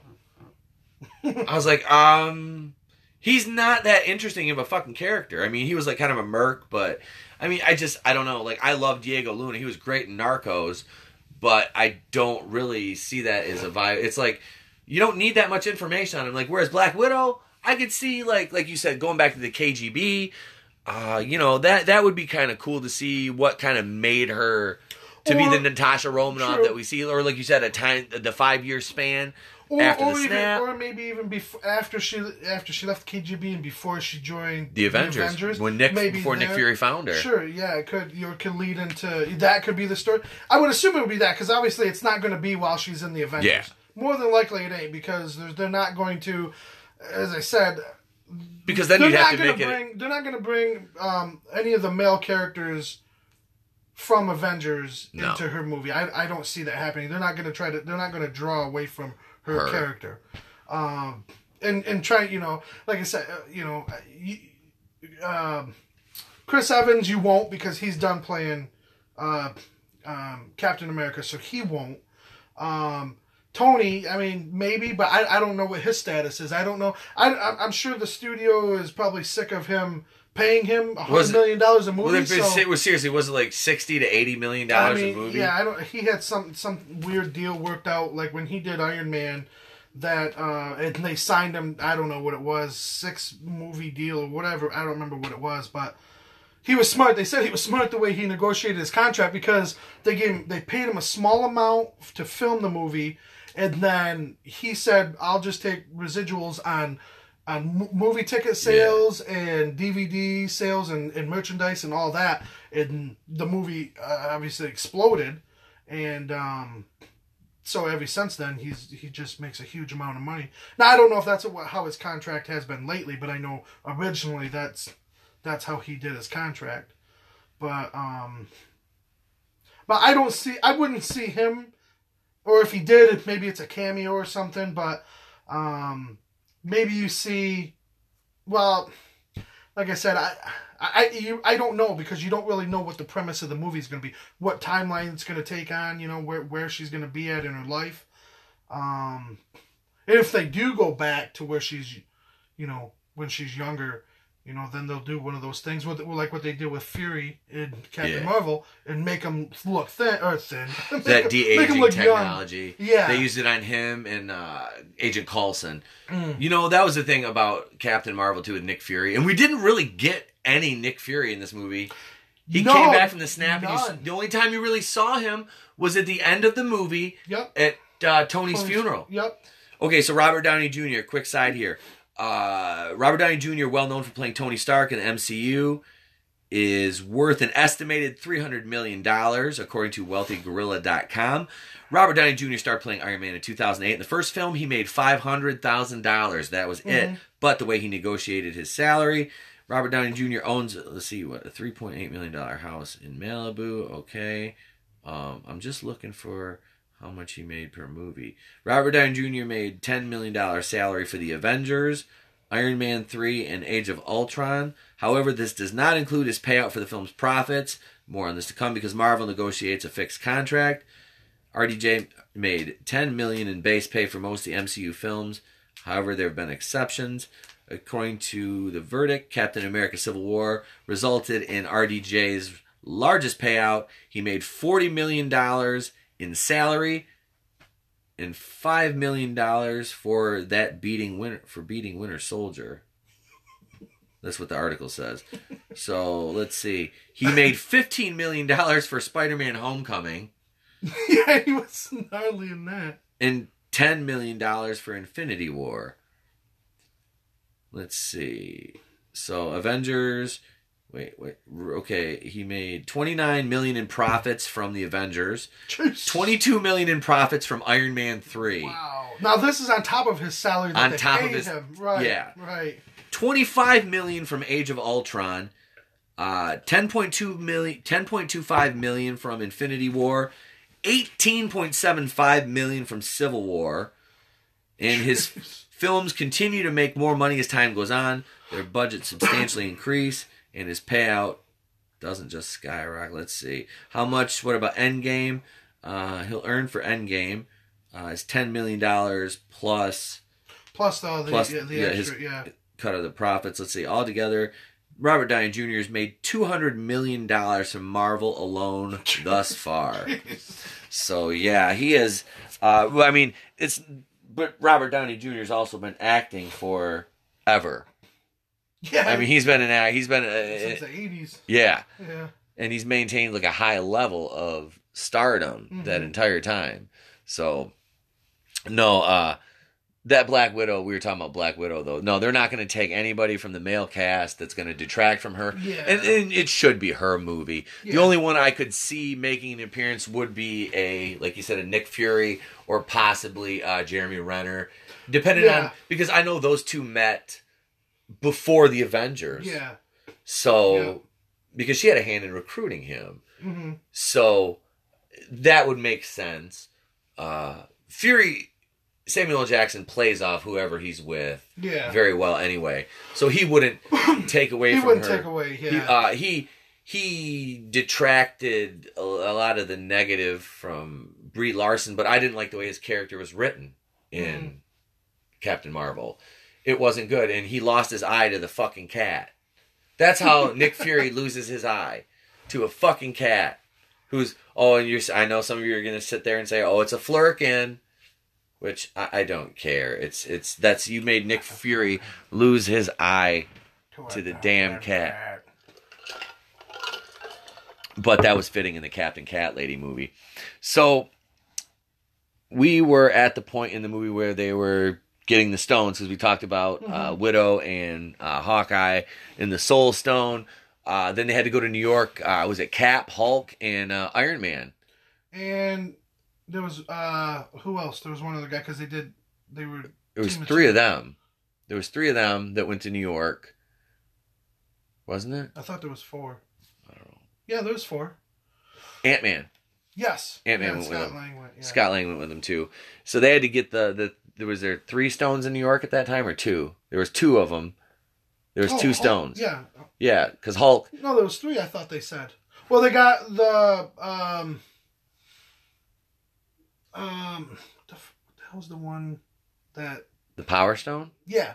I was like, um, he's not that interesting of a fucking character. I mean, he was like kind of a merc, but I mean, I just I don't know. Like, I love Diego Luna. He was great in Narcos, but I don't really see that as a vibe. It's like you don't need that much information on him. Like, whereas Black Widow, I could see like like you said, going back to the KGB. Uh, you know that that would be kind of cool to see what kind of made her to be the Natasha Romanoff True. that we see, or like you said, a time the five year span or, after or the even, or maybe even before after she after she left KGB and before she joined the Avengers, the Avengers when Nick maybe before Nick Fury found her. Sure, yeah, it could you know, it could lead into that could be the story. I would assume it would be that because obviously it's not going to be while she's in the Avengers. Yeah. More than likely it ain't because there's, they're not going to, as I said, Because then they're you'd have not to going make to it. bring they're not going to bring um, any of the male characters from Avengers No. into her movie. I, I don't see that happening. They're not going to try to they're not going to draw away from her, Her. character. Um, and and try you know like I said uh, you know you, um, Chris Evans you won't because he's done playing uh, um, Captain America so he won't. Um, Tony, I mean, maybe, but I, I don't know what his status is. I don't know. I, I'm sure the studio is probably sick of him paying him a hundred million dollars a movie. Well, it, so, it was seriously was it like sixty to eighty million dollars I mean, a movie? yeah, I don't. He had some some weird deal worked out, like when he did Iron Man, that uh, and they signed him. I don't know what it was, six movie deal or whatever. I don't remember what it was, but he was smart. They said he was smart the way he negotiated his contract because they gave him, they paid him a small amount to film the movie, and then he said, "I'll just take residuals on." On movie ticket sales and DVD sales and, and merchandise and all that, and the movie uh, obviously exploded, and um, so ever since then he's he just makes a huge amount of money. Now I don't know if that's what, how his contract has been lately, but I know originally that's that's how he did his contract. But um, but I don't see I wouldn't see him, or if he did, maybe it's a cameo or something. But um, maybe you see, well, like I said, I. I you, I don't know because you don't really know what the premise of the movie is going to be, what timeline it's going to take on, you know, where where she's going to be at in her life. Um, if they do go back to where she's, you know, when she's younger, you know, then they'll do one of those things with like what they did with Fury in Captain Yeah. Marvel and make him look thin or thin. Make that de aging look young. technology. Yeah. They used it on him and uh, Agent Coulson. Mm. You know, that was the thing about Captain Marvel too with Nick Fury. And we didn't really get any Nick Fury in this movie. He No, came back from the snap. And you, the only time you really saw him was at the end of the movie Yep. at uh, Tony's Tony's- funeral. Yep. Okay, so Robert Downey Jr. Quick side here. Uh, Robert Downey Jr., well known for playing Tony Stark in the MCU, is worth an estimated $300 million, according to WealthyGorilla.com. Robert Downey Jr. started playing Iron Man in 2008. In the first film, he made $500,000. That was it. But the way he negotiated his salary, Robert Downey Jr. owns, let's see, what, a $3.8 million house in Malibu. Okay. Um, I'm just looking for how much he made per movie. Robert Downey Jr. made $10 million salary for The Avengers, Iron Man 3, and Age of Ultron. However, this does not include his payout for the film's profits. More on this to come because Marvel negotiates a fixed contract. RDJ made 10 million in base pay for most of the MCU films. However, there have been exceptions. According to the verdict, Captain America Civil War resulted in RDJ's largest payout. He made $40 million in salary and $5 million for that beating winter for beating Winter Soldier. That's what the article says. So let's see. He made $15 million for Spider Man Homecoming yeah, he was gnarly in that. and $10 million for Infinity War. Let's see. So Avengers. Wait, wait. Okay, he made 29 million in profits from the Avengers, 22 million in profits from Iron Man 3. Wow. Now this is on top of his salary that On they top of paid his- him. Right. yeah. Right. 25 million from Age of Ultron, uh 10.2 million 10.25 million from Infinity War, 18.75 million from Civil War. And his films continue to make more money as time goes on. Their budget substantially increase and his payout doesn't just skyrocket. Let's see. How much what about Endgame? Uh he'll earn for Endgame uh is 10 million dollars plus Plus the the, Plus, yeah, the yeah, extra, yeah. cut of the profits. Let's see, all together. Robert Downey Jr. has made two hundred million dollars from Marvel alone thus far. So yeah, he is. Uh, well, I mean, it's but Robert Downey Jr. has also been acting for ever. Yeah. I mean, he's been an act. He's been since uh, the eighties. yeah, Yeah. and he's maintained like a high level of stardom that Mhm. entire time. So no, uh that Black Widow, we were talking about Black Widow though. No, they're not going to take anybody from the male cast that's going to detract from her. Yeah. And, and it should be her movie. The only one I could see making an appearance would be a, like you said, a Nick Fury or possibly uh, Jeremy Renner, depending Yeah. on because I know those two met before the Avengers. Yeah. So Yeah. because she had a hand in recruiting him, hmm so that would make sense. Uh, Fury, Samuel Jackson plays off whoever he's with Yeah. very well anyway, so he wouldn't take away he from wouldn't her. take away. He, Yeah. uh, he he detracted a, a lot of the negative from Brie Larson, but I didn't like the way his character was written in Mhm. Captain Marvel. It wasn't good, and he lost his eye to the fucking cat. That's how Nick Fury loses his eye to a fucking cat. Who's oh, and you're. I know some of you are gonna sit there and say, "Oh, it's a flerken," which I, I don't care. It's it's that's you made Nick Fury lose his eye to the damn cat. but that was fitting in the Captain Cat Lady movie. So we were at the point in the movie where they were getting the stones because we talked about uh, Widow and uh, Hawkeye and the Soul Stone. Uh, then they had to go to New York. Uh, was it Cap, Hulk, and uh, Iron Man? And there was uh who else? There was one other guy because they did they were. It was three of them. There was three of them that went to New York, wasn't it? I thought there was four. I don't know. Yeah, there was four. Ant Man. Yes. Ant-Man yeah, went with Scott him. Lang went. Yeah. Scott Lang went with them too. So they had to get the the. There was there three stones in New York at that time or two? There was two of them. There was Oh, two Hulk- stones. yeah. Yeah, because Hulk. No, there was three. I thought they said. Well, they got the um um what the, what the hell's the one that The Power Stone. yeah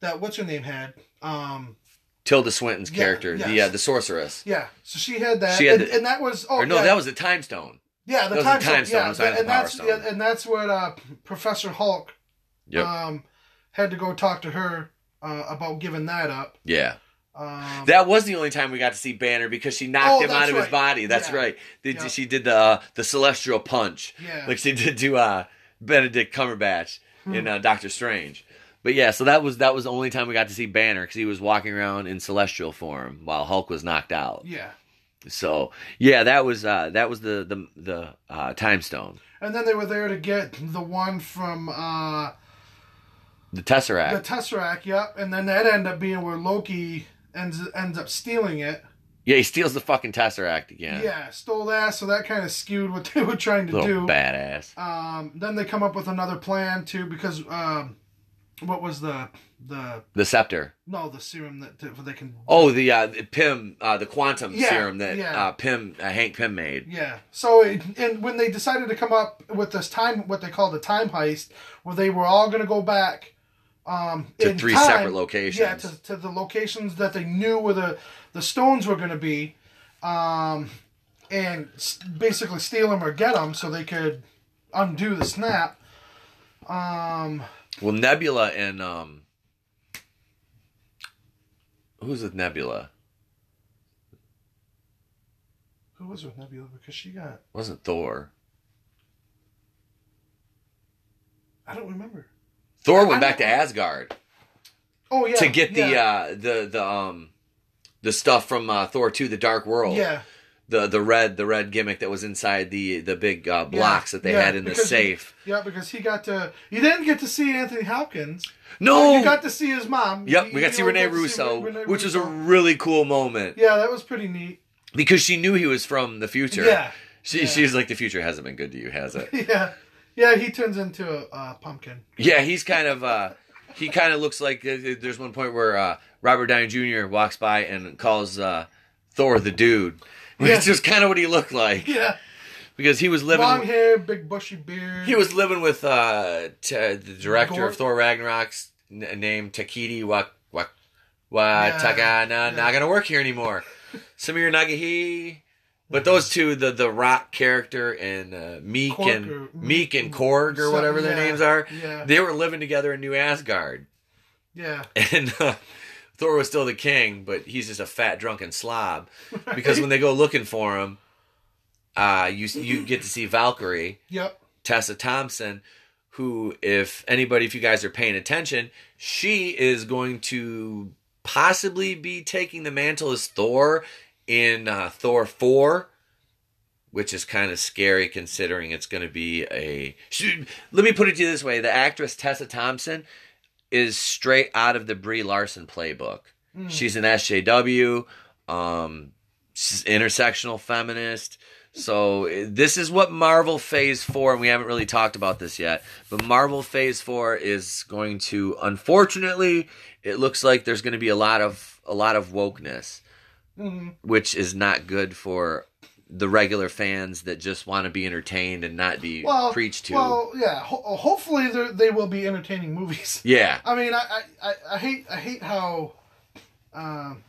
that what's her name had um Tilda Swinton's Yeah, character, the uh, the sorceress. yeah so she had that She had and, the- and that was oh or no, yeah, that was the Time Stone. yeah the time, the time stone, yeah I'm the and that's Stone. yeah, and that's what uh Professor Hulk Yep. um had to go talk to her uh, about giving that up yeah. um That was the only time we got to see Banner because she knocked Oh, him out of his body. That's Yeah. right. Yeah. She did the uh, the celestial punch, yeah like she did to uh, Benedict Cumberbatch Hmm. in uh, Doctor Strange. But yeah, so that was that was the only time we got to see Banner because he was walking around in celestial form while Hulk was knocked out. yeah So yeah, that was uh, that was the the the uh, time stone, and then they were there to get the one from uh the Tesseract. The Tesseract, yep. And then that ended up being where Loki ends ends up stealing it. yeah, he steals the fucking Tesseract again. Yeah, stole that, so that kind of skewed what they were trying to Little do. badass. Um, then they come up with another plan too, because um, what was the the The scepter. no the serum that that they can Oh, the uh, Pym, uh, the quantum Yeah, serum that yeah. uh, Pym, uh, Hank Pym made. yeah. So it, and when they decided to come up with this time, what they called the time heist, where they were all going to go back. Um, To three time- separate locations. Yeah, to, to the locations that they knew where the, the stones were going to be, um, and basically steal them or get them so they could undo the snap. Um, Well, Nebula and um, who's with Nebula? who was with Nebula? Because she got wasn't Thor. I don't remember. Thor went back to Asgard Oh yeah, to get the yeah, uh, the the um the stuff from uh, Thor Two: The Dark World. yeah. The the red the red gimmick that was inside the the big uh, blocks that they yeah, had in the because he- safe. Yeah, because he got to. You didn't get to see Anthony Hopkins. No. you got to see his mom. Yep, You- we got to see Rene Russo, which was a really cool moment Yeah, that was pretty neat. because she knew he was from the future. Yeah, She, yeah. She's like, the future hasn't been good to you, has it? yeah, yeah. He turns into a uh, pumpkin. yeah, he's kind of, uh, he kind of looks like, uh, there's one point where uh, Robert Downey Jr. walks by and calls uh, Thor the dude. Which Yeah. is just kind of what he looked like Yeah, because he was living. long hair, big bushy beard. He was living with uh, t- the director Gore? of Thor Ragnarok's n- named Takiti Wak Wak Wataka. Yeah, Nah, yeah. Not gonna work here anymore. Samir Nagahi. But those two, the the Rock character and uh, Miek and or- Miek and Korg or whatever their yeah, names are, Yeah, they were living together in New Asgard, yeah. and uh, Thor was still the king, but he's just a fat drunken slob. Because when they go looking for him, uh, you you get to see Valkyrie. Yep. Tessa Thompson, who, if anybody, if you guys are paying attention, she is going to possibly be taking the mantle as Thor in uh, Thor 4, which is kind of scary considering it's going to be a. She, let me put it to you this way the actress Tessa Thompson is straight out of the Brie Larson playbook. Mm. She's an SJW, um, she's intersectional feminist. So this is what Marvel Phase Four, and we haven't really talked about this yet. But Marvel Phase Four is going to, unfortunately, it looks like there's going to be a lot of a lot of wokeness, Mhm. which is not good for the regular fans that just want to be entertained and not be Well, preached to. Well, yeah. Ho- hopefully, they're- they will be entertaining movies. yeah, I mean, I, I, I, I hate I hate how um,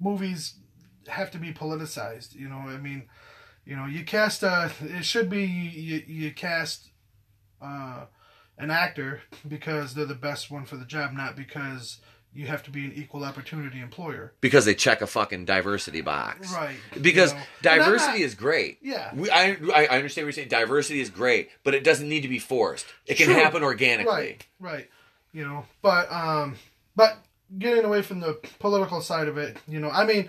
movies have to be politicized. You know, I mean, you know, you cast a. It should be you, you cast uh, an actor because they're the best one for the job, not because you have to be an equal opportunity employer. Because they check a fucking diversity box. Right. Because you know. diversity not- is great. Yeah. We, I, I understand what you're saying. Diversity is great, but it doesn't need to be forced. It can True. happen organically. Right, right. You know, but um, but getting away from the political side of it, you know, I mean,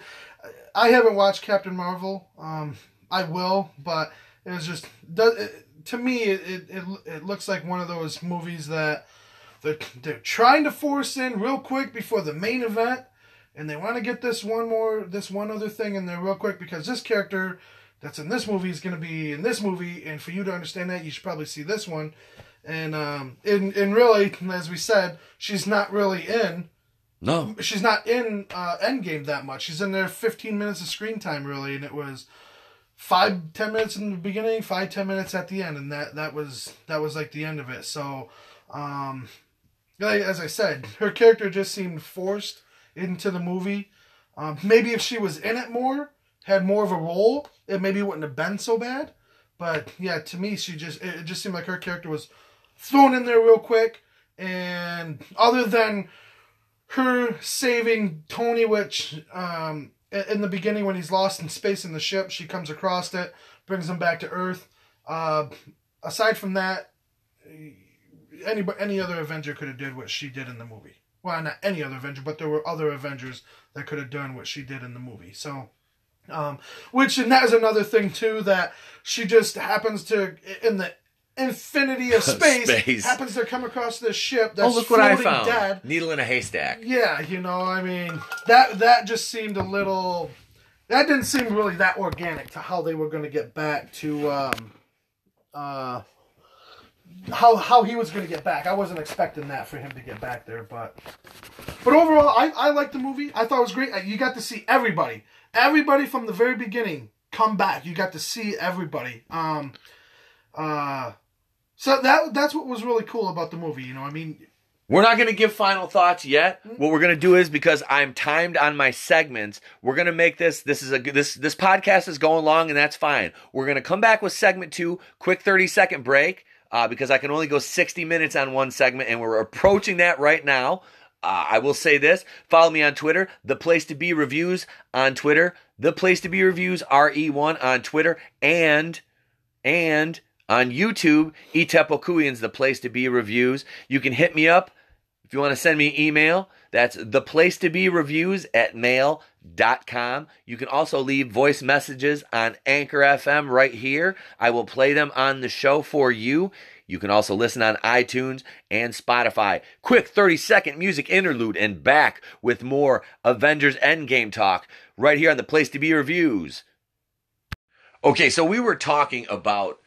I haven't watched Captain Marvel. Um, I will, but it was just does to me it it it looks like one of those movies that they're they're trying to force in real quick before the main event, and they want to get this one more this one other thing in there real quick because this character that's in this movie is going to be in this movie, and for you to understand that, you should probably see this one. And um, and and really, as we said, she's not really in. No. She's not in uh, Endgame that much. She's in there 15 minutes of screen time, really, and it was five, ten minutes in the beginning, five, ten minutes at the end, and that that was that was like the end of it. So, um, as I said, her character just seemed forced into the movie. Um, maybe if she was in it more, had more of a role, it maybe wouldn't have been so bad. But yeah, to me, she just it just seemed like her character was thrown in there real quick, and other than her saving Tony, which um, in the beginning when he's lost in space in the ship, she comes across it, brings him back to Earth. Uh, aside from that, any any other Avenger could have did what she did in the movie. Well, not any other Avenger, but there were other Avengers that could have done what she did in the movie. So, um, which and that is another thing too that she just happens to in the infinity of space, Space. happens to come across this ship Oh, that's look what I floating found. dead. Needle in a haystack. Yeah, you know, I mean that that just seemed a little. That didn't seem really that organic to how they were going to get back to um, uh, how how he was going to get back. I wasn't expecting that for him to get back there, but but overall, I I liked the movie. I thought it was great. You got to see everybody, everybody from the very beginning come back. You got to see everybody. Um, uh, so that that's what was really cool about the movie. You know, I mean, We're not going to give final thoughts yet. What we're going to do is because I'm timed on my segments, we're going to make this this is a good- this this podcast is going long and that's fine. We're going to come back with segment 2, quick 30 second break uh, because I can only go 60 minutes on one segment and we're approaching that right now. Uh, I will say this. Follow me on Twitter, The Place to Be Reviews on Twitter, The Place to Be Reviews RE1 on Twitter, and and on YouTube, Etepokuian's The Place to Be Reviews. You can hit me up if you want to send me an email. That's the place to be reviews at mail.com. You can also leave voice messages on Anchor FM right here. I will play them on the show for you. You can also listen on iTunes and Spotify. Quick 30 second music interlude and back with more Avengers Endgame talk right here on the Place to Be Reviews. Okay, so we were talking about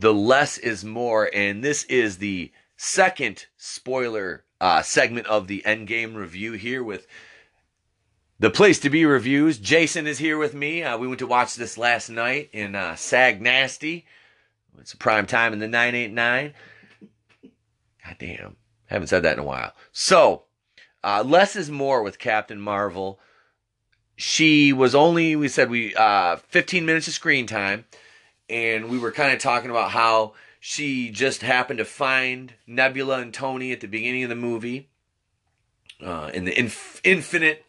the less is more, and this is the second spoiler uh, segment of the Endgame review here with the place to be reviews. Jason is here with me. Uh, we went to watch this last night in uh, Sag Nasty. It's a prime time in the 989. God damn. Haven't said that in a while. So, uh, less is more with Captain Marvel. She was only, we said, we uh, 15 minutes of screen time. And we were kind of talking about how she just happened to find Nebula and Tony at the beginning of the movie uh, in the inf- infinite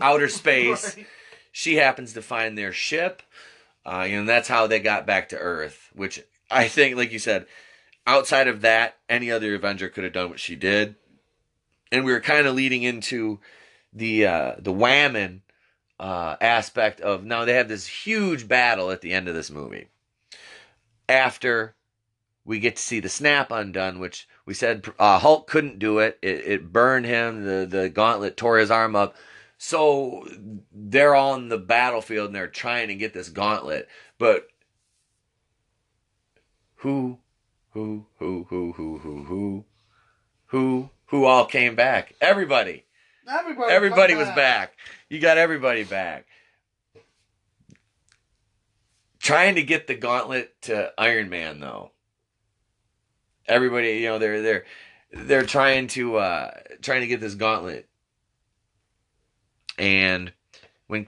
outer space. Right. She happens to find their ship, uh, and that's how they got back to Earth. Which I think, like you said, outside of that, any other Avenger could have done what she did. And we were kind of leading into the uh, the whammon uh, aspect of now they have this huge battle at the end of this movie. After we get to see the snap undone, which we said uh, Hulk couldn't do it. it. It burned him. The the gauntlet tore his arm up. So they're on the battlefield and they're trying to get this gauntlet, but who, who, who, who, who, who, who, who, who all came back? Everybody. Everybody, Everybody was back. You got everybody back. Trying to get the gauntlet to Iron Man though. Everybody, you know, they're they're they're trying to uh trying to get this gauntlet. And when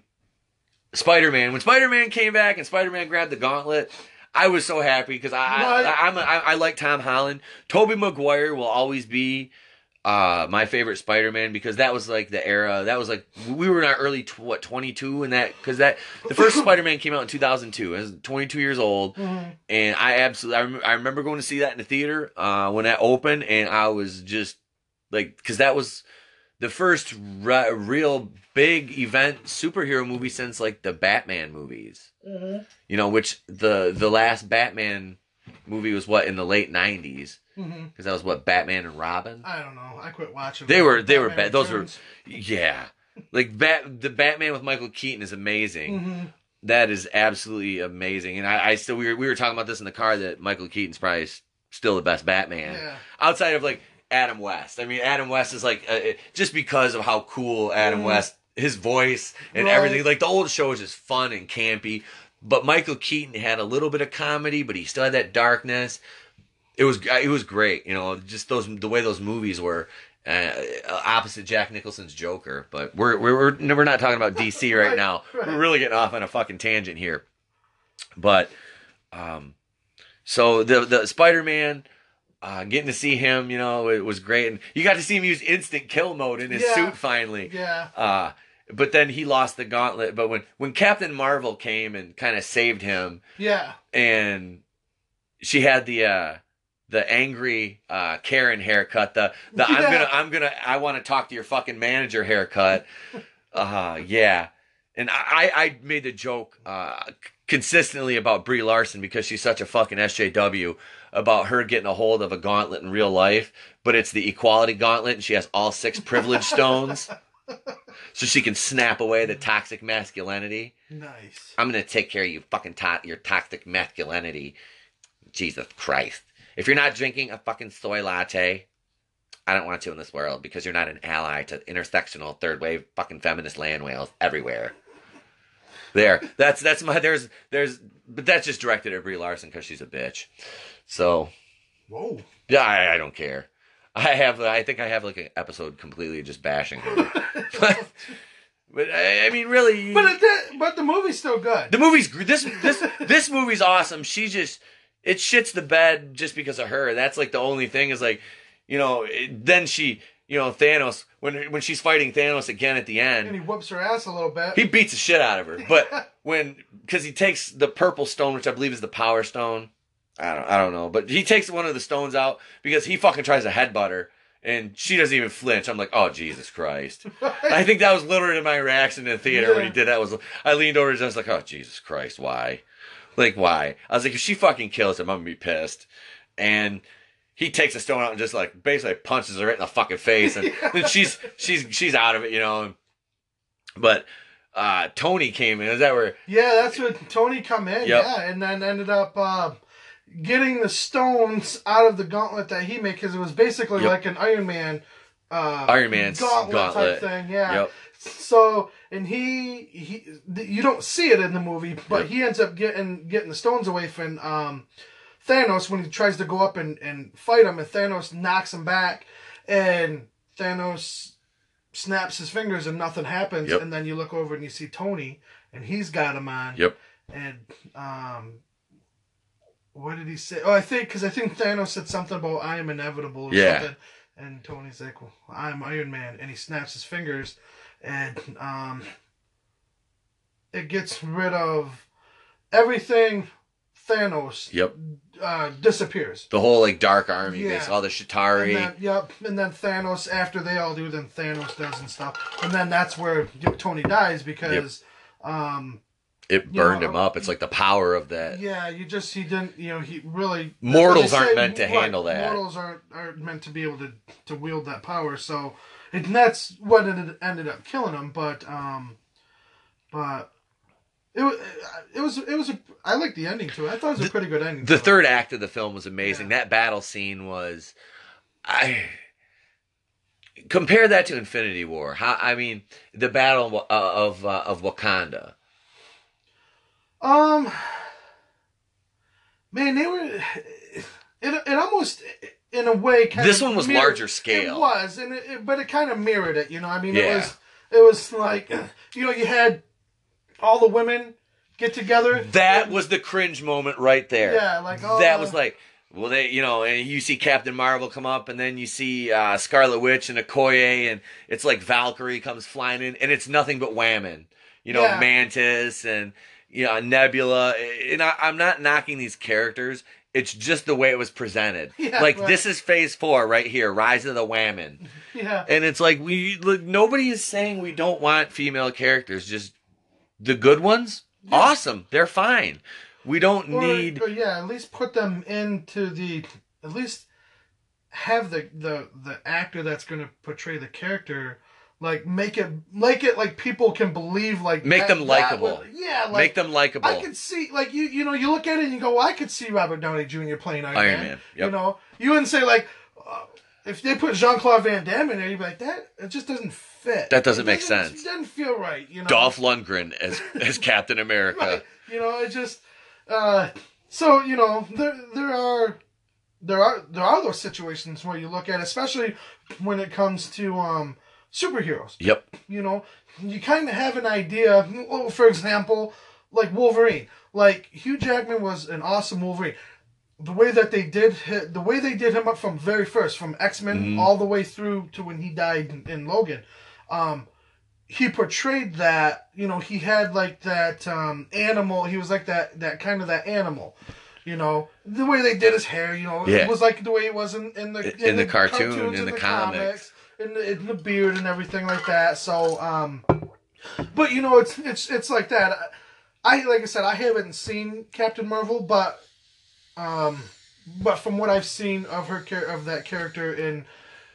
Spider Man when Spider Man came back and Spider Man grabbed the gauntlet. I was so happy because I, Right. I I'm a, I, I like Tom Holland. Tobey Maguire will always be uh my favorite Spider-Man because that was like the era that was like we were in our early tw- what 22 and that because that the first Spider-Man came out in 2002 I was 22 years old Mhm. and I absolutely I, rem- I remember going to see that in the theater uh when that opened and I was just like because that was the first re- real big event superhero movie since like the Batman movies Mhm. you know which the the last Batman movie was what in the late 90s Because that was what Batman and Robin I don't know. I quit watching. They were- they were bad. Those were- Yeah. Like Bat the Batman with Michael Keaton is amazing. Mhm. That is absolutely amazing. And I, I still we were we were talking about this in the car that Michael Keaton's probably still the best Batman. Yeah. Outside of like Adam West. I mean Adam West is like uh, just because of how cool Adam Mhm. West his voice and Right. everything. Like the old show is just fun and campy. But Michael Keaton had a little bit of comedy, but he still had that darkness. It was it was great, you know, just those the way those movies were uh, opposite Jack Nicholson's Joker. But we're we're we're, we're not talking about DC right, Right, now. right. We're really getting off on a fucking tangent here. But um, so the the Spider Man. Uh, getting to see him, you know, it was great, and you got to see him use instant kill mode in his Yeah. suit finally. Yeah. Uh, but then he lost the gauntlet. But when when Captain Marvel came and kind of saved him, Yeah. and she had the uh the angry uh Karen haircut, the the I'm gonna I'm gonna I want to talk to your fucking manager haircut. Uh yeah. And I I made the joke uh consistently about Brie Larson because she's such a fucking SJW about her getting a hold of a gauntlet in real life, but it's the equality gauntlet and she has all six privilege stones. So she can snap away the toxic masculinity. Nice. I'm gonna take care of you, fucking to- your toxic masculinity. Jesus Christ! If you're not drinking a fucking soy latte, I don't want you in this world because you're not an ally to intersectional third wave fucking feminist land whales everywhere. There, that's that's my there's there's but that's just directed at Brie Larson because she's a bitch. So Whoa. yeah, I, I don't care. I have I think I have like an episode completely just bashing her. but, but I, I mean, really, But it, but the movie's still good. the movie's this this this movie's awesome. She just it shits the bed just because of her. That's like the only thing is like, you know. It, then she, you know, Thanos when when she's fighting Thanos again at the end, and he whoops her ass a little bit. he beats the shit out of her. But when because he takes the purple stone, which I believe is the Power Stone. I don't I don't know, but he takes one of the stones out because he fucking tries to headbutt her. And she doesn't even flinch. I'm like, oh Jesus Christ! I think that was literally my reaction in the theater when he did that. Was I leaned over and I was like, "Oh Jesus Christ, why? Like why?" I was like, "If she fucking kills him, I'm gonna be pissed." And he takes a stone out and just like basically punches her right in the fucking face, and then she's she's she's out of it, you know. But uh Tony came in. Is that where? yeah, that's what Tony come in. Yep. Yeah, and then ended up uh, getting the stones out of the gauntlet that he made because it was basically Yep. like an Iron Man. Uh, Iron Man gauntlet, gauntlet. type thing. Yeah. Yep. So and he he you don't see it in the movie, but Yep. he ends up getting getting the stones away from um, Thanos when he tries to go up and, and fight him, and Thanos knocks him back, and Thanos snaps his fingers and nothing happens, Yep. and then you look over and you see Tony, and he's got him on. Yep. And um, what did he say? Oh, I think because I think Thanos said something about I am inevitable or Yeah. something. And Tony's like, well, I'm Iron Man, and he snaps his fingers, and um, it gets rid of everything. Thanos Yep. uh, disappears. The whole like dark army, Yeah. basically all the And Chitauri. then, yep, and then Thanos, after they all do, then Thanos does and stuff, and then that's where Tony dies because, um, it burned know, him up. It's like the power of that. yeah, you just he didn't, you know, he really Mortals aren't say, meant to handle that. Mortals aren't aren't meant to be able to to wield that power, so and that's what it ended up killing him. But um, but. It was, it was, it was a, I liked the ending too. I thought it was a pretty good ending. The to it. third act of the film was amazing. Yeah. That battle scene was, I compare that to Infinity War. How I mean, the battle uh, of uh, of Wakanda. Um, man, they were. It, it almost, in a way, kind This one was mirrored- larger scale. It was, and it, it- but it kind of mirrored it. You know, I mean, Yeah. it was. It was like, you know, you had all the women get together. That and- was the cringe moment right there. Yeah, like, oh, that was like, well, they, you know, and you see Captain Marvel come up, and then you see uh, Scarlet Witch and Okoye, and it's like Valkyrie comes flying in, and it's nothing but whammon. You know, Yeah. Mantis and you know Nebula. And I, I'm not knocking these characters. It's just the way it was presented. Yeah, like right. this is Phase Four right here, Rise of the Whammon. yeah. And it's like we look, nobody is saying we don't want female characters. Just the good ones, awesome. They're fine. We don't Or, need. or, yeah, at least put them into the at least have the the the actor that's going to portray the character like make it make it like people can believe like Make that- them likable. yeah, like make them likable. I could see like you you know you look at it and you go well, I could see Robert Downey Jr. playing Iron, Iron Man. Man, You know you wouldn't say like uh, if they put Jean Claude Van Damme in there you'd be like that it just doesn't fit. That doesn't It make sense. It doesn't feel right. You know. Dolph Lundgren as as Captain America. Right. You know, it just uh so, you know, there there are there are there are those situations where you look at especially when it comes to um superheroes. Yep. You know, you kind of have an idea, well, for example, like Wolverine. Like Hugh Jackman was an awesome Wolverine. The way that they did the way they did him up from very first from X-Men Mhm. all the way through to when he died in, in Logan. Um he portrayed that you know he had like that um animal he was like that that kind of that animal you know the way they did his hair you know Yeah. it was like the way it was in, in the In the cartoon, cartoons, in the comics. In the, in the beard and everything like that so um but you know it's it's it's like that i like i said i haven't seen captain marvel but um but from what i've seen of her of that character in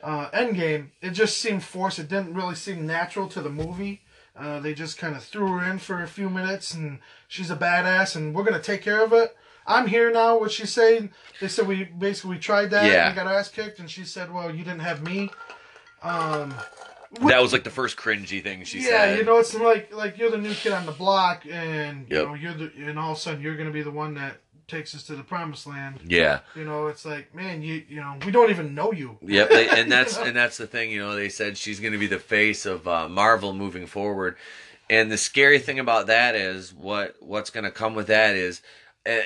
uh, Endgame, it just seemed forced. It didn't really seem natural to the movie. Uh, they just kind of threw her in for a few minutes, and she's a badass, and we're gonna take care of it. I'm here now. What she's saying? They said we basically we tried that. Yeah. And got our ass kicked, and she said, "Well, you didn't have me." Um, That was like the first cringy thing she yeah, said. Yeah, you know, it's like like you're the new kid on the block, and you know you're the, and all of a sudden you're gonna be the one that takes us to the promised land. Yeah. You know, it's like, man, you you know, we don't even know you. Yep, they, and that's You know? and that's the thing. You know, they said she's going to be the face of uh, Marvel moving forward, and the scary thing about that is what what's going to come with that is, uh,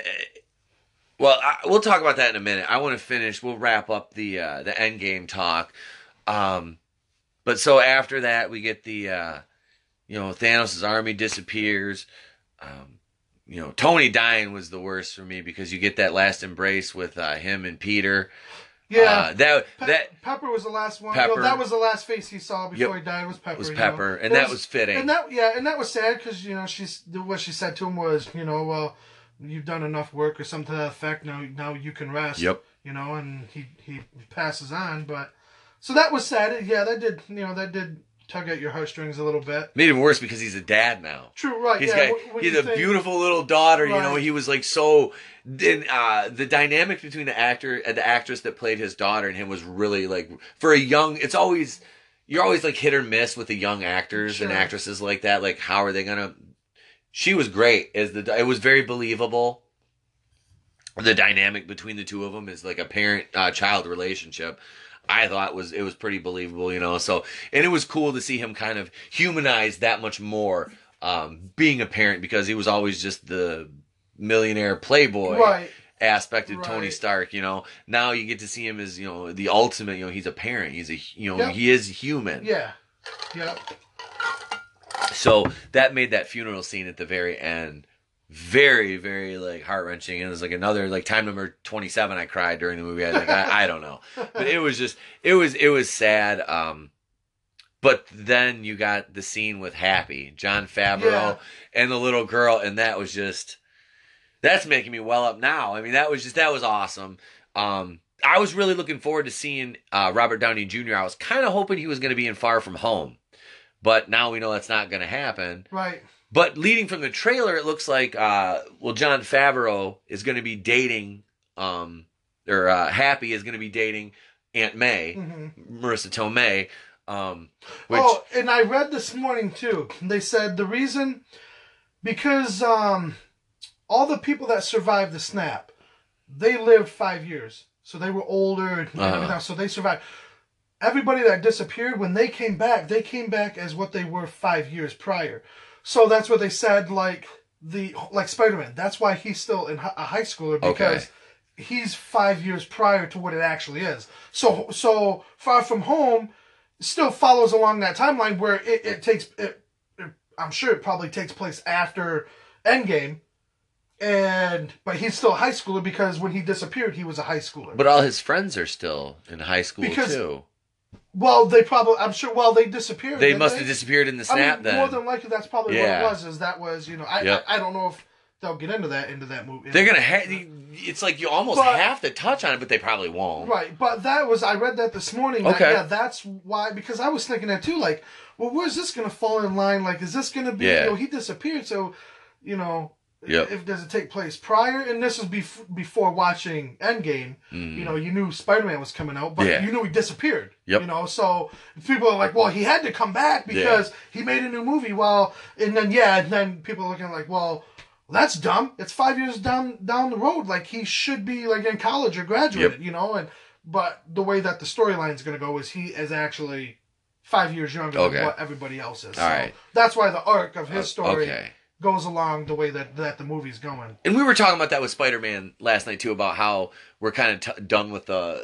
well, I, we'll talk about that in a minute. I want to finish. We'll wrap up the uh, the end game talk, um, but so after that we get the, uh, you know, Thanos' army disappears. Um, you know, Tony dying was the worst for me because you get that last embrace with uh, him and Peter. Yeah. Uh, that Pe- that Pepper was the last one. Pepper. No, that was the last face he saw before Yep. he died. Was Pepper? was you Pepper, know? and that was fitting. And that yeah, and that was sad because you know she's what she said to him was you know well you've done enough work or something to that effect now now you can rest. Yep. You know, and he he passes on, but so that was sad. Yeah, that did you know that did tug at your heartstrings a little bit. Made him worse because he's a dad now. True, right? He's yeah, got what- what he's a think- beautiful little daughter. You know, he was like so. Then uh, the dynamic between the actor and the actress that played his daughter and him was really like for a young. It's always you're always like hit or miss with the young actors and actresses like that. Like how are they gonna? She was great as the. It was very believable. The dynamic between the two of them is like a parent uh, child relationship. I thought was it was pretty believable, you know. So and it was cool to see him kind of humanize that much more, um, being a parent because he was always just the millionaire playboy Right. aspect of Tony Stark. You know, now you get to see him as you know the ultimate. You know, he's a parent. He's a you know Yep. he is human. Yeah. Yep. So that made that funeral scene at the very end very, very like heart wrenching. And it was like another like time number twenty seven. I cried during the movie. I think I, I don't know, but it was just it was it was sad. Um, but then you got the scene with Happy Jon Favreau Yeah. and the little girl, and that was just that's making me well up now. I mean, that was just that was awesome. Um, I was really looking forward to seeing uh, Robert Downey Jr. I was kind of hoping he was going to be in Far From Home, but now we know that's not going to happen. Right. But leading from the trailer, it looks like uh, well, Jon Favreau is going to be dating, um, or uh, Happy is going to be dating Aunt May, hmm Marisa Tomei, um, which oh, and I read this morning too. They said the reason because um, all the people that survived the snap, they lived five years, so they were older and Uh-huh. So they survived. Everybody that disappeared when they came back, they came back as what they were five years prior. So that's what they said. Like the like Spider Man. That's why he's still in hi- a high schooler because he's five years prior to what it actually is. So so Far From Home still follows along that timeline where it, it takes. It, it, I'm sure it probably takes place after Endgame. And but he's still a high schooler because when he disappeared, he was a high schooler. But all his friends are still in high school Because too. Well, they probably I'm sure. Well, they disappeared. They must have disappeared in the I snap mean, then. more than likely, that's probably Yeah. what it was. Is that was you know I, Yep. I I don't know if they'll get into that into that movie. They're gonna have. It's like you almost But- have to touch on it, but they probably won't. right, but that was I read that this morning. That, Okay. yeah, that's why because I was thinking that too. Like, well, where's this gonna fall in line? Like, is this gonna be? Yeah. You know, he disappeared, so you know. Yep. If does it take place prior, and this was bef- before watching Endgame, you know, you knew Spider Man was coming out, but Mm. Yeah. you knew he disappeared. Yep. You know, so people are like, well, he had to come back because he made a new movie. Well, and then yeah, and then people are looking like, well, that's dumb. It's five years down down the road. Like he should be like in college or graduated. You know, and but the way that the storyline is going to go is he is actually five years younger Okay. than what everybody else is. All so right. That's why the arc of his story Okay. Goes along the way that that the movie's going. And we were talking about that with Spider-Man last night too, about how we're kind of t- done with the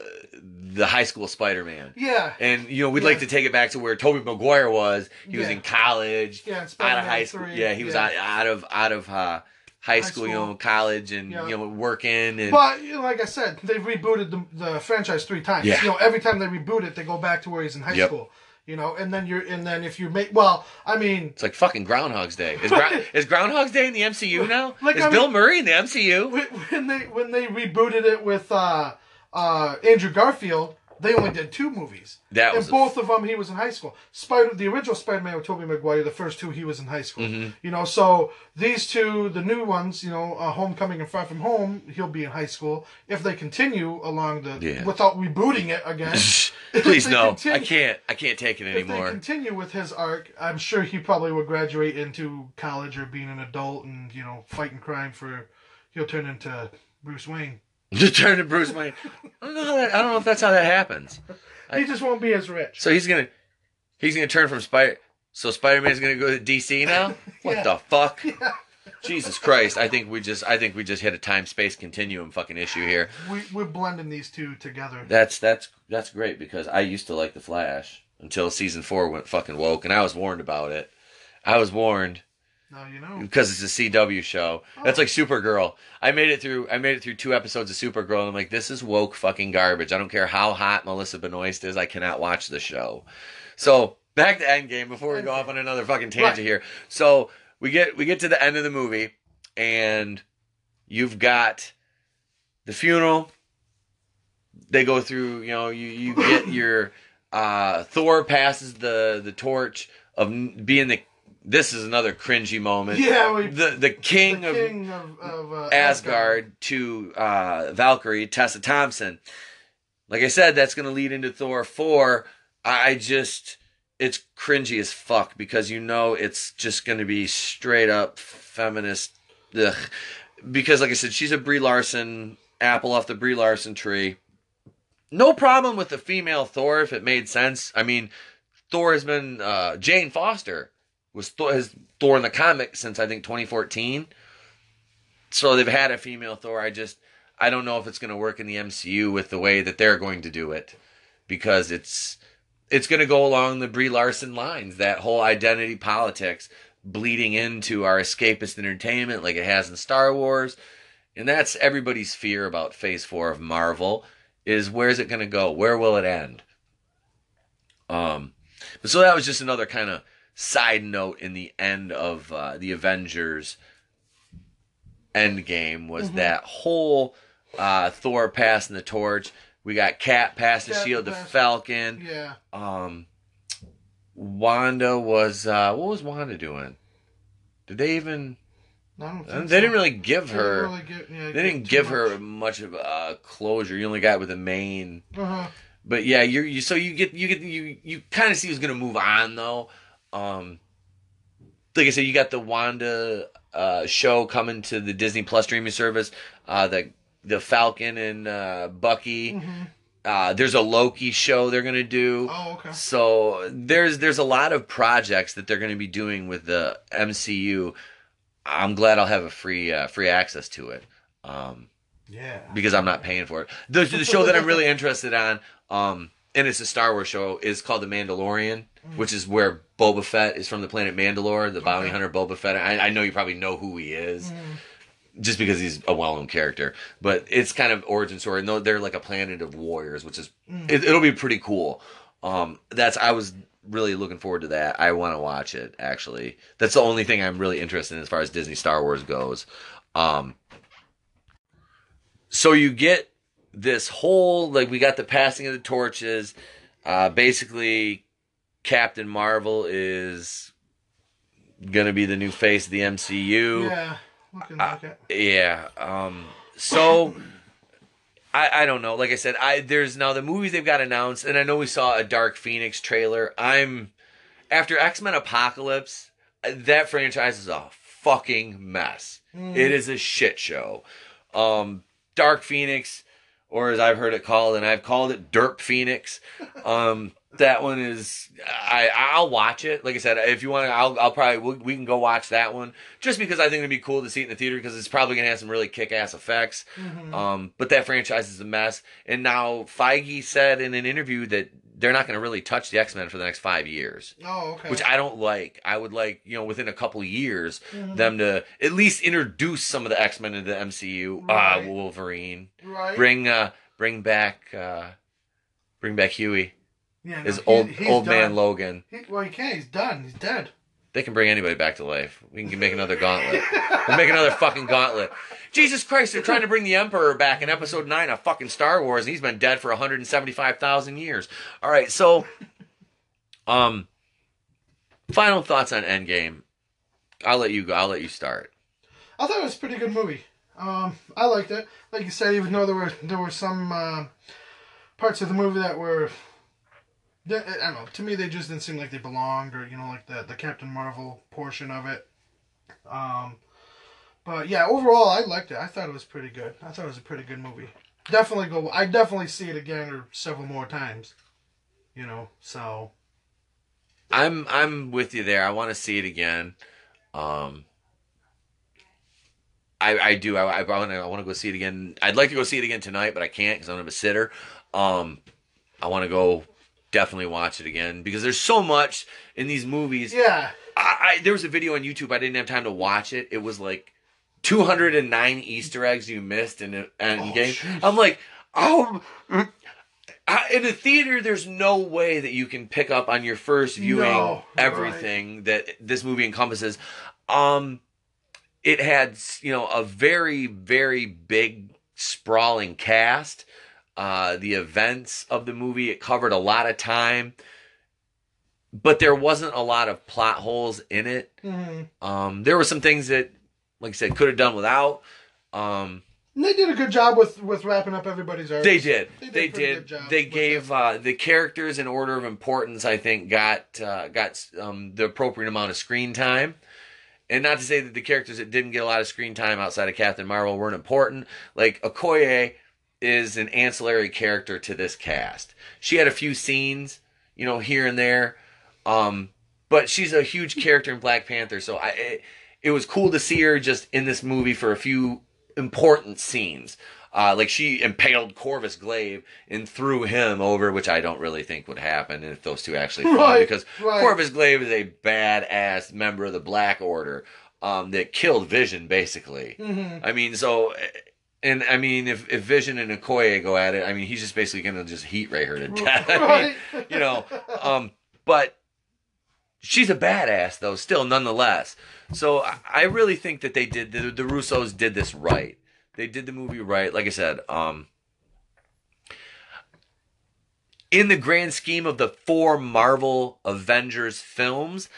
the high school Spider-Man. Yeah. And you know, we'd Yeah. like to take it back to where Tobey Maguire was. He was in college, Yeah, out of high school. yeah, he was yeah. out, out of out of uh, high, school, you know, college, and Yeah. you know, working and But you know, like I said, they've rebooted the, the franchise three times. Yeah. You know, every time they reboot it, they go back to where he's in high Yep. school. You know, and then you're and then if you make well, I mean, it's like fucking Groundhog's Day. Is, is Groundhog's Day in the MCU now? Like, is I Bill mean- Murray in the MCU? when when they when they rebooted it with uh, uh, Andrew Garfield, they only did two movies. That and was both of them, he was in high school. Spider, the original Spider-Man with Tobey Maguire, the first two, he was in high school. Mm-hmm. You know, so these two, the new ones, you know, uh, Homecoming and Far From Home, he'll be in high school if they continue along the Yeah. without rebooting it again. Please no, continue- I can't. I can't take it if they anymore. continue with his arc, I'm sure he probably will graduate into college or being an adult and you know fighting crime for. He'll turn into Bruce Wayne. Just turn to Bruce Wayne. I don't know. How that, I don't know if that's how that happens. He just won't be as rich. So he's gonna he's gonna turn from Spider. So Spider Man's gonna go to DC now. What Yeah. the fuck? Jesus Christ! I think we just I think we just hit a time space continuum fucking issue here. We, we're blending these two together. That's that's that's great because I used to like the Flash until season four went fucking woke, and I was warned about it. I was warned Now you know. because it's a CW show. That's like Supergirl. I made it through. I made it through two episodes of Supergirl, and I'm like, this is woke fucking garbage. I don't care how hot Melissa Benoist is. I cannot watch the show. So back to Endgame before we go off on another fucking tangent Right. here. So we get we get to the end of the movie, and you've got the funeral. They go through. You know, you you get your uh, Thor passes the the torch of being the. This is another cringy moment Yeah, we, the the king, the of king of, of uh, Asgard to uh, Valkyrie, Tessa Thompson. Like I said, that's going to lead into Thor four. I I just it's cringy as fuck because you know it's just going to be straight up feminist. Ugh. Because like I said, she's a Brie Larson apple off the Brie Larson tree. No problem with the female Thor if it made sense. I mean, Thor has been uh, Jane Foster was Thor, has Thor in the comic since I think 2014. So they've had a female Thor. I just I don't know if it's going to work in the MCU with the way that they're going to do it because it's it's going to go along the Brie Larson lines. That whole identity politics bleeding into our escapist entertainment like it has in Star Wars. And that's everybody's fear about Phase 4 of Marvel is where's it going to go? Where will it end? Um so that was just another kind of side note in the end of uh, the Avengers Endgame was that whole uh, Thor passing the torch. We got Cap passing the shield to Falcon. Yeah. Um, Wanda was uh, what was Wanda doing? Did they even? I don't They think didn't really give They didn't her. really get- yeah, They didn't give her much. much of a closure. You only got with the main Uh-huh. but yeah, you're you so you get you get you you kind of see who's gonna move on though. Um, like I said, you got the Wanda uh, show coming to the Disney Plus streaming service. Uh, the the Falcon and uh, Bucky. Mhm. Uh, there's a Loki show they're gonna do. Oh, okay. So there's there's a lot of projects that they're going to be doing with the MCU. I'm glad I'll have a free uh, free access to it um, Yeah. because I'm not paying for it. The, the show that I'm really interested on, um, and it's a Star Wars show, is called The Mandalorian, which is where Boba Fett is from the planet Mandalore, the bounty Okay. hunter Boba Fett. I, I know you probably know who he is Mm. just because he's a well-known character. But it's kind of origin story. No, they're like a planet of warriors, which is Mm. it, it'll be pretty cool. Um, that's I was really looking forward to that. I want to watch it. Actually, that's the only thing I'm really interested in as far as Disney Star Wars goes. Um, so you get this whole like we got the passing of the torches. Uh, basically, Captain Marvel is gonna be the new face of the MCU. Yeah. Looking Uh, like it. Yeah. Um. So. I, I don't know. Like I said, I there's now the movies they've got announced, and I know we saw a Dark Phoenix trailer. I'm after X Men Apocalypse. That franchise is a fucking mess. Mm. It is a shit show. Um, Dark Phoenix, or as I've heard it called, and I've called it Derp Phoenix. Um, that one is I I'll watch it. Like I said, if you want to, I'll I'll probably we, we can go watch that one just because I think it'd be cool to see it in the theater because it's probably gonna have some really kick ass effects. Mhm. Um, but that franchise is a mess. And now Feige said in an interview that they're not going to really touch the X Men for the next five years, oh, okay. which I don't like. I would like, you know, within a couple years, Mhm. them to at least introduce some of the X Men into the MCU. Right. Uh, Wolverine, right. bring, uh, bring back, uh, bring back Huey, yeah, no, his old he's old man. Logan. He, well, he can't. He's done. He's dead. They can bring anybody back to life. We can make another gauntlet. We'll make another fucking gauntlet. Jesus Christ, they're trying to bring the Emperor back in episode 9 of fucking Star Wars, and he's been dead for 175,000 years. All right, so, um, final thoughts on Endgame. I'll let you go. I'll let you start. I thought it was a pretty good movie. Um, I liked it. Like you said, even though there were there were some uh, parts of the movie that were, I don't know. To me, they just didn't seem like they belonged, or you know, like the the Captain Marvel portion of it. Um, but yeah, overall, I liked it. I thought it was pretty good. I thought it was a pretty good movie. Definitely go. I definitely see it again or several more times. You know, so I'm I'm with you there. I want to see it again. Um, I I do. I I want to I want to go see it again. I'd like to go see it again tonight, but I can't because I'm a sitter. Um, I want to go definitely watch it again because there's so much in these movies. yeah. I, I there was a video on YouTube. I didn't have time to watch it. It was like 209 Easter eggs you missed in an Oh, Endgame. jeez. I'm like, oh. I, in a theater, there's no way that you can pick up on your first viewing No, everything that this movie encompasses. Um, it had you know a very very big sprawling cast. Uh, the events of the movie it covered a lot of time, but there wasn't a lot of plot holes in it. hmm Um, there were some things that, like I said, could have done without. Um, they did a good job with with wrapping up everybody's arcs. They did. They did They a did. good job They gave uh, the characters in order of importance. I think got uh, got um, the appropriate amount of screen time. And not to say that the characters that didn't get a lot of screen time outside of Captain Marvel weren't important. Like Okoye is an ancillary character to this cast. She had a few scenes, you know, here and there, um, but she's a huge character in Black Panther. So I, it, it was cool to see her just in this movie for a few important scenes. Uh, like she impaled Corvus Glaive and threw him over, which I don't really think would happen if those two actually fought, Right, because right. Corvus Glaive is a badass member of the Black Order um, that killed Vision, basically. hmm I mean, so, and I mean, if, if Vision and Okoye go at it, I mean, he's just basically gonna just heat ray her to death. I mean, you know, um, but she's a badass though, still nonetheless. So I, I really think that they did the, the Russos did this right. They did the movie right. Like I said, um, in the grand scheme of the four Marvel Avengers films,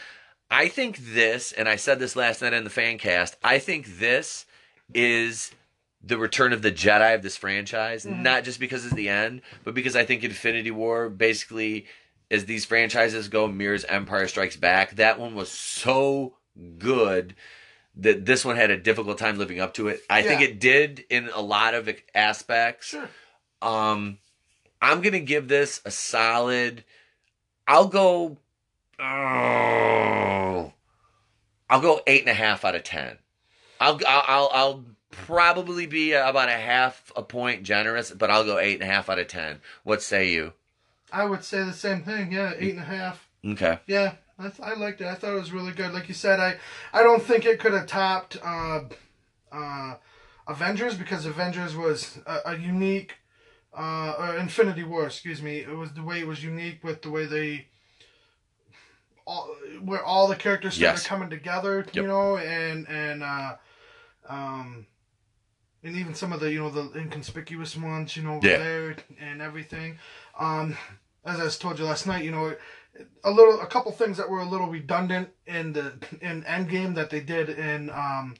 I think this, and I said this last night in the fan cast, I think this is the return of the Jedi of this franchise. Mhm. Not just because it's the end, but because I think Infinity War basically, as these franchises go, mirrors Empire Strikes Back. That one was so good that this one had a difficult time living up to it. I think it did in a lot of aspects. Sure. Um, I'm gonna give this a solid. I'll go. Oh, I'll go eight and a half out of ten. I'll I'll I'll, I'll probably be about a half a point generous, but I'll go eight and a half out of ten. What say you? I would say the same thing. Yeah, eight and a half. Okay. Yeah, I, th- I liked it. I thought it was really good. Like you said, I I don't think it could have topped uh, uh, Avengers because Avengers was a, a unique uh, or Infinity War. Excuse me. It was the way it was unique with the way they. All, where all the characters started Yes. coming together, you Yep. know, and and uh, um, and even some of the you know the inconspicuous ones, you know, Yeah. there and everything. Um, as I told you last night, you know, a little, a couple things that were a little redundant in the in Endgame that they did in um,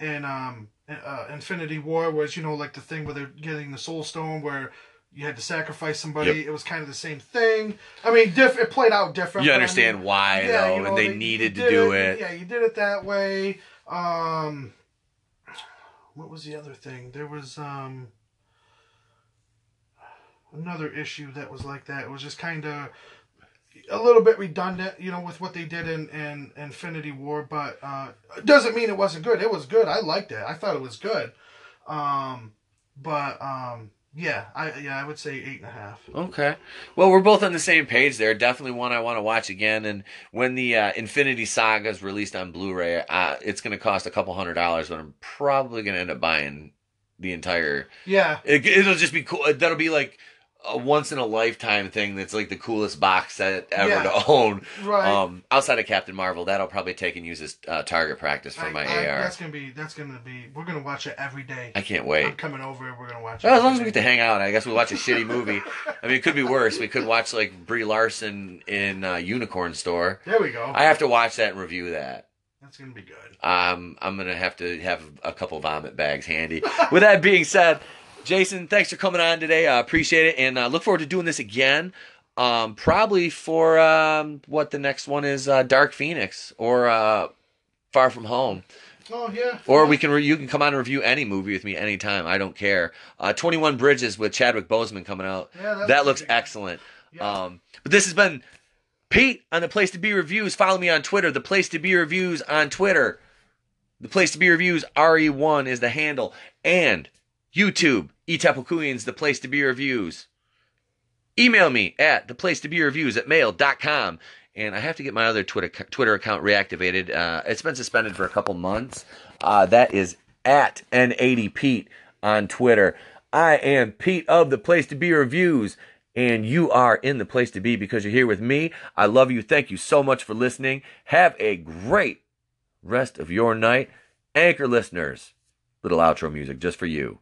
in um, uh, Infinity War was you know like the thing where they're getting the Soul Stone where. You had to sacrifice somebody. It was kind of the same thing. I mean, diff- it played out different. You but I understand mean, why yeah, though, you know, and they they- needed to do it. Yeah, you did it that way. Um, what was the other thing? There was um another issue that was like that. It was just kind of a little bit redundant, you know, with what they did in, in Infinity War, but uh, doesn't mean it wasn't good. It was good. I liked it. I thought it was good. Um, but um, yeah, I yeah, I would say eight and a half. Okay. Well, we're both on the same page there. Definitely one I want to watch again. And when the uh, Infinity Saga is released on Blu-ray, uh, it's going to cost a couple hundred dollars, but I'm probably going to end up buying the entire. Yeah, It, it'll just be cool. That'll be like a once in a lifetime thing. That's like the coolest box set ever Yeah. to own. right. Um, outside of Captain Marvel, that'll probably take and use as uh, target practice for I- my I- AR. That's gonna be. That's gonna be. We're gonna watch it every day. I can't wait. I'm coming over. We're gonna watch it. Well, as long as we get to hang out, I guess we watch a shitty movie. I mean, it could be worse. We could watch like Brie Larson in uh, Unicorn Store. There we go. I have to watch that and review that. That's gonna be good. Um, I'm gonna have to have a couple vomit bags handy. With that being said, Jason, thanks for coming on today. I appreciate it, and uh, look forward to doing this again. Um, probably for um, what the next one is, uh, Dark Phoenix or uh, Far From Home. Oh yeah. Or we can re- you can come on and review any movie with me anytime. I don't care. Uh, Twenty One Bridges with Chadwick Boseman coming out. Yeah, that that looks looks excellent. Yeah. Um, but this has been Pete on the Place to Be Reviews. Follow me on Twitter. The Place to Be Reviews on Twitter. The Place to Be Reviews RE1 is the handle, and YouTube Etapokuians The Place to Be Reviews. Email me at the place to be reviews at mail.com. And I have to get my other Twitter Twitter account reactivated. Uh, it's been suspended for a couple months. Uh, that is at N80Pete on Twitter. I am Pete of the Place to Be Reviews, and you are in the place to be because you're here with me. I love you. Thank you so much for listening. Have a great rest of your night. Anchor listeners, little outro music just for you.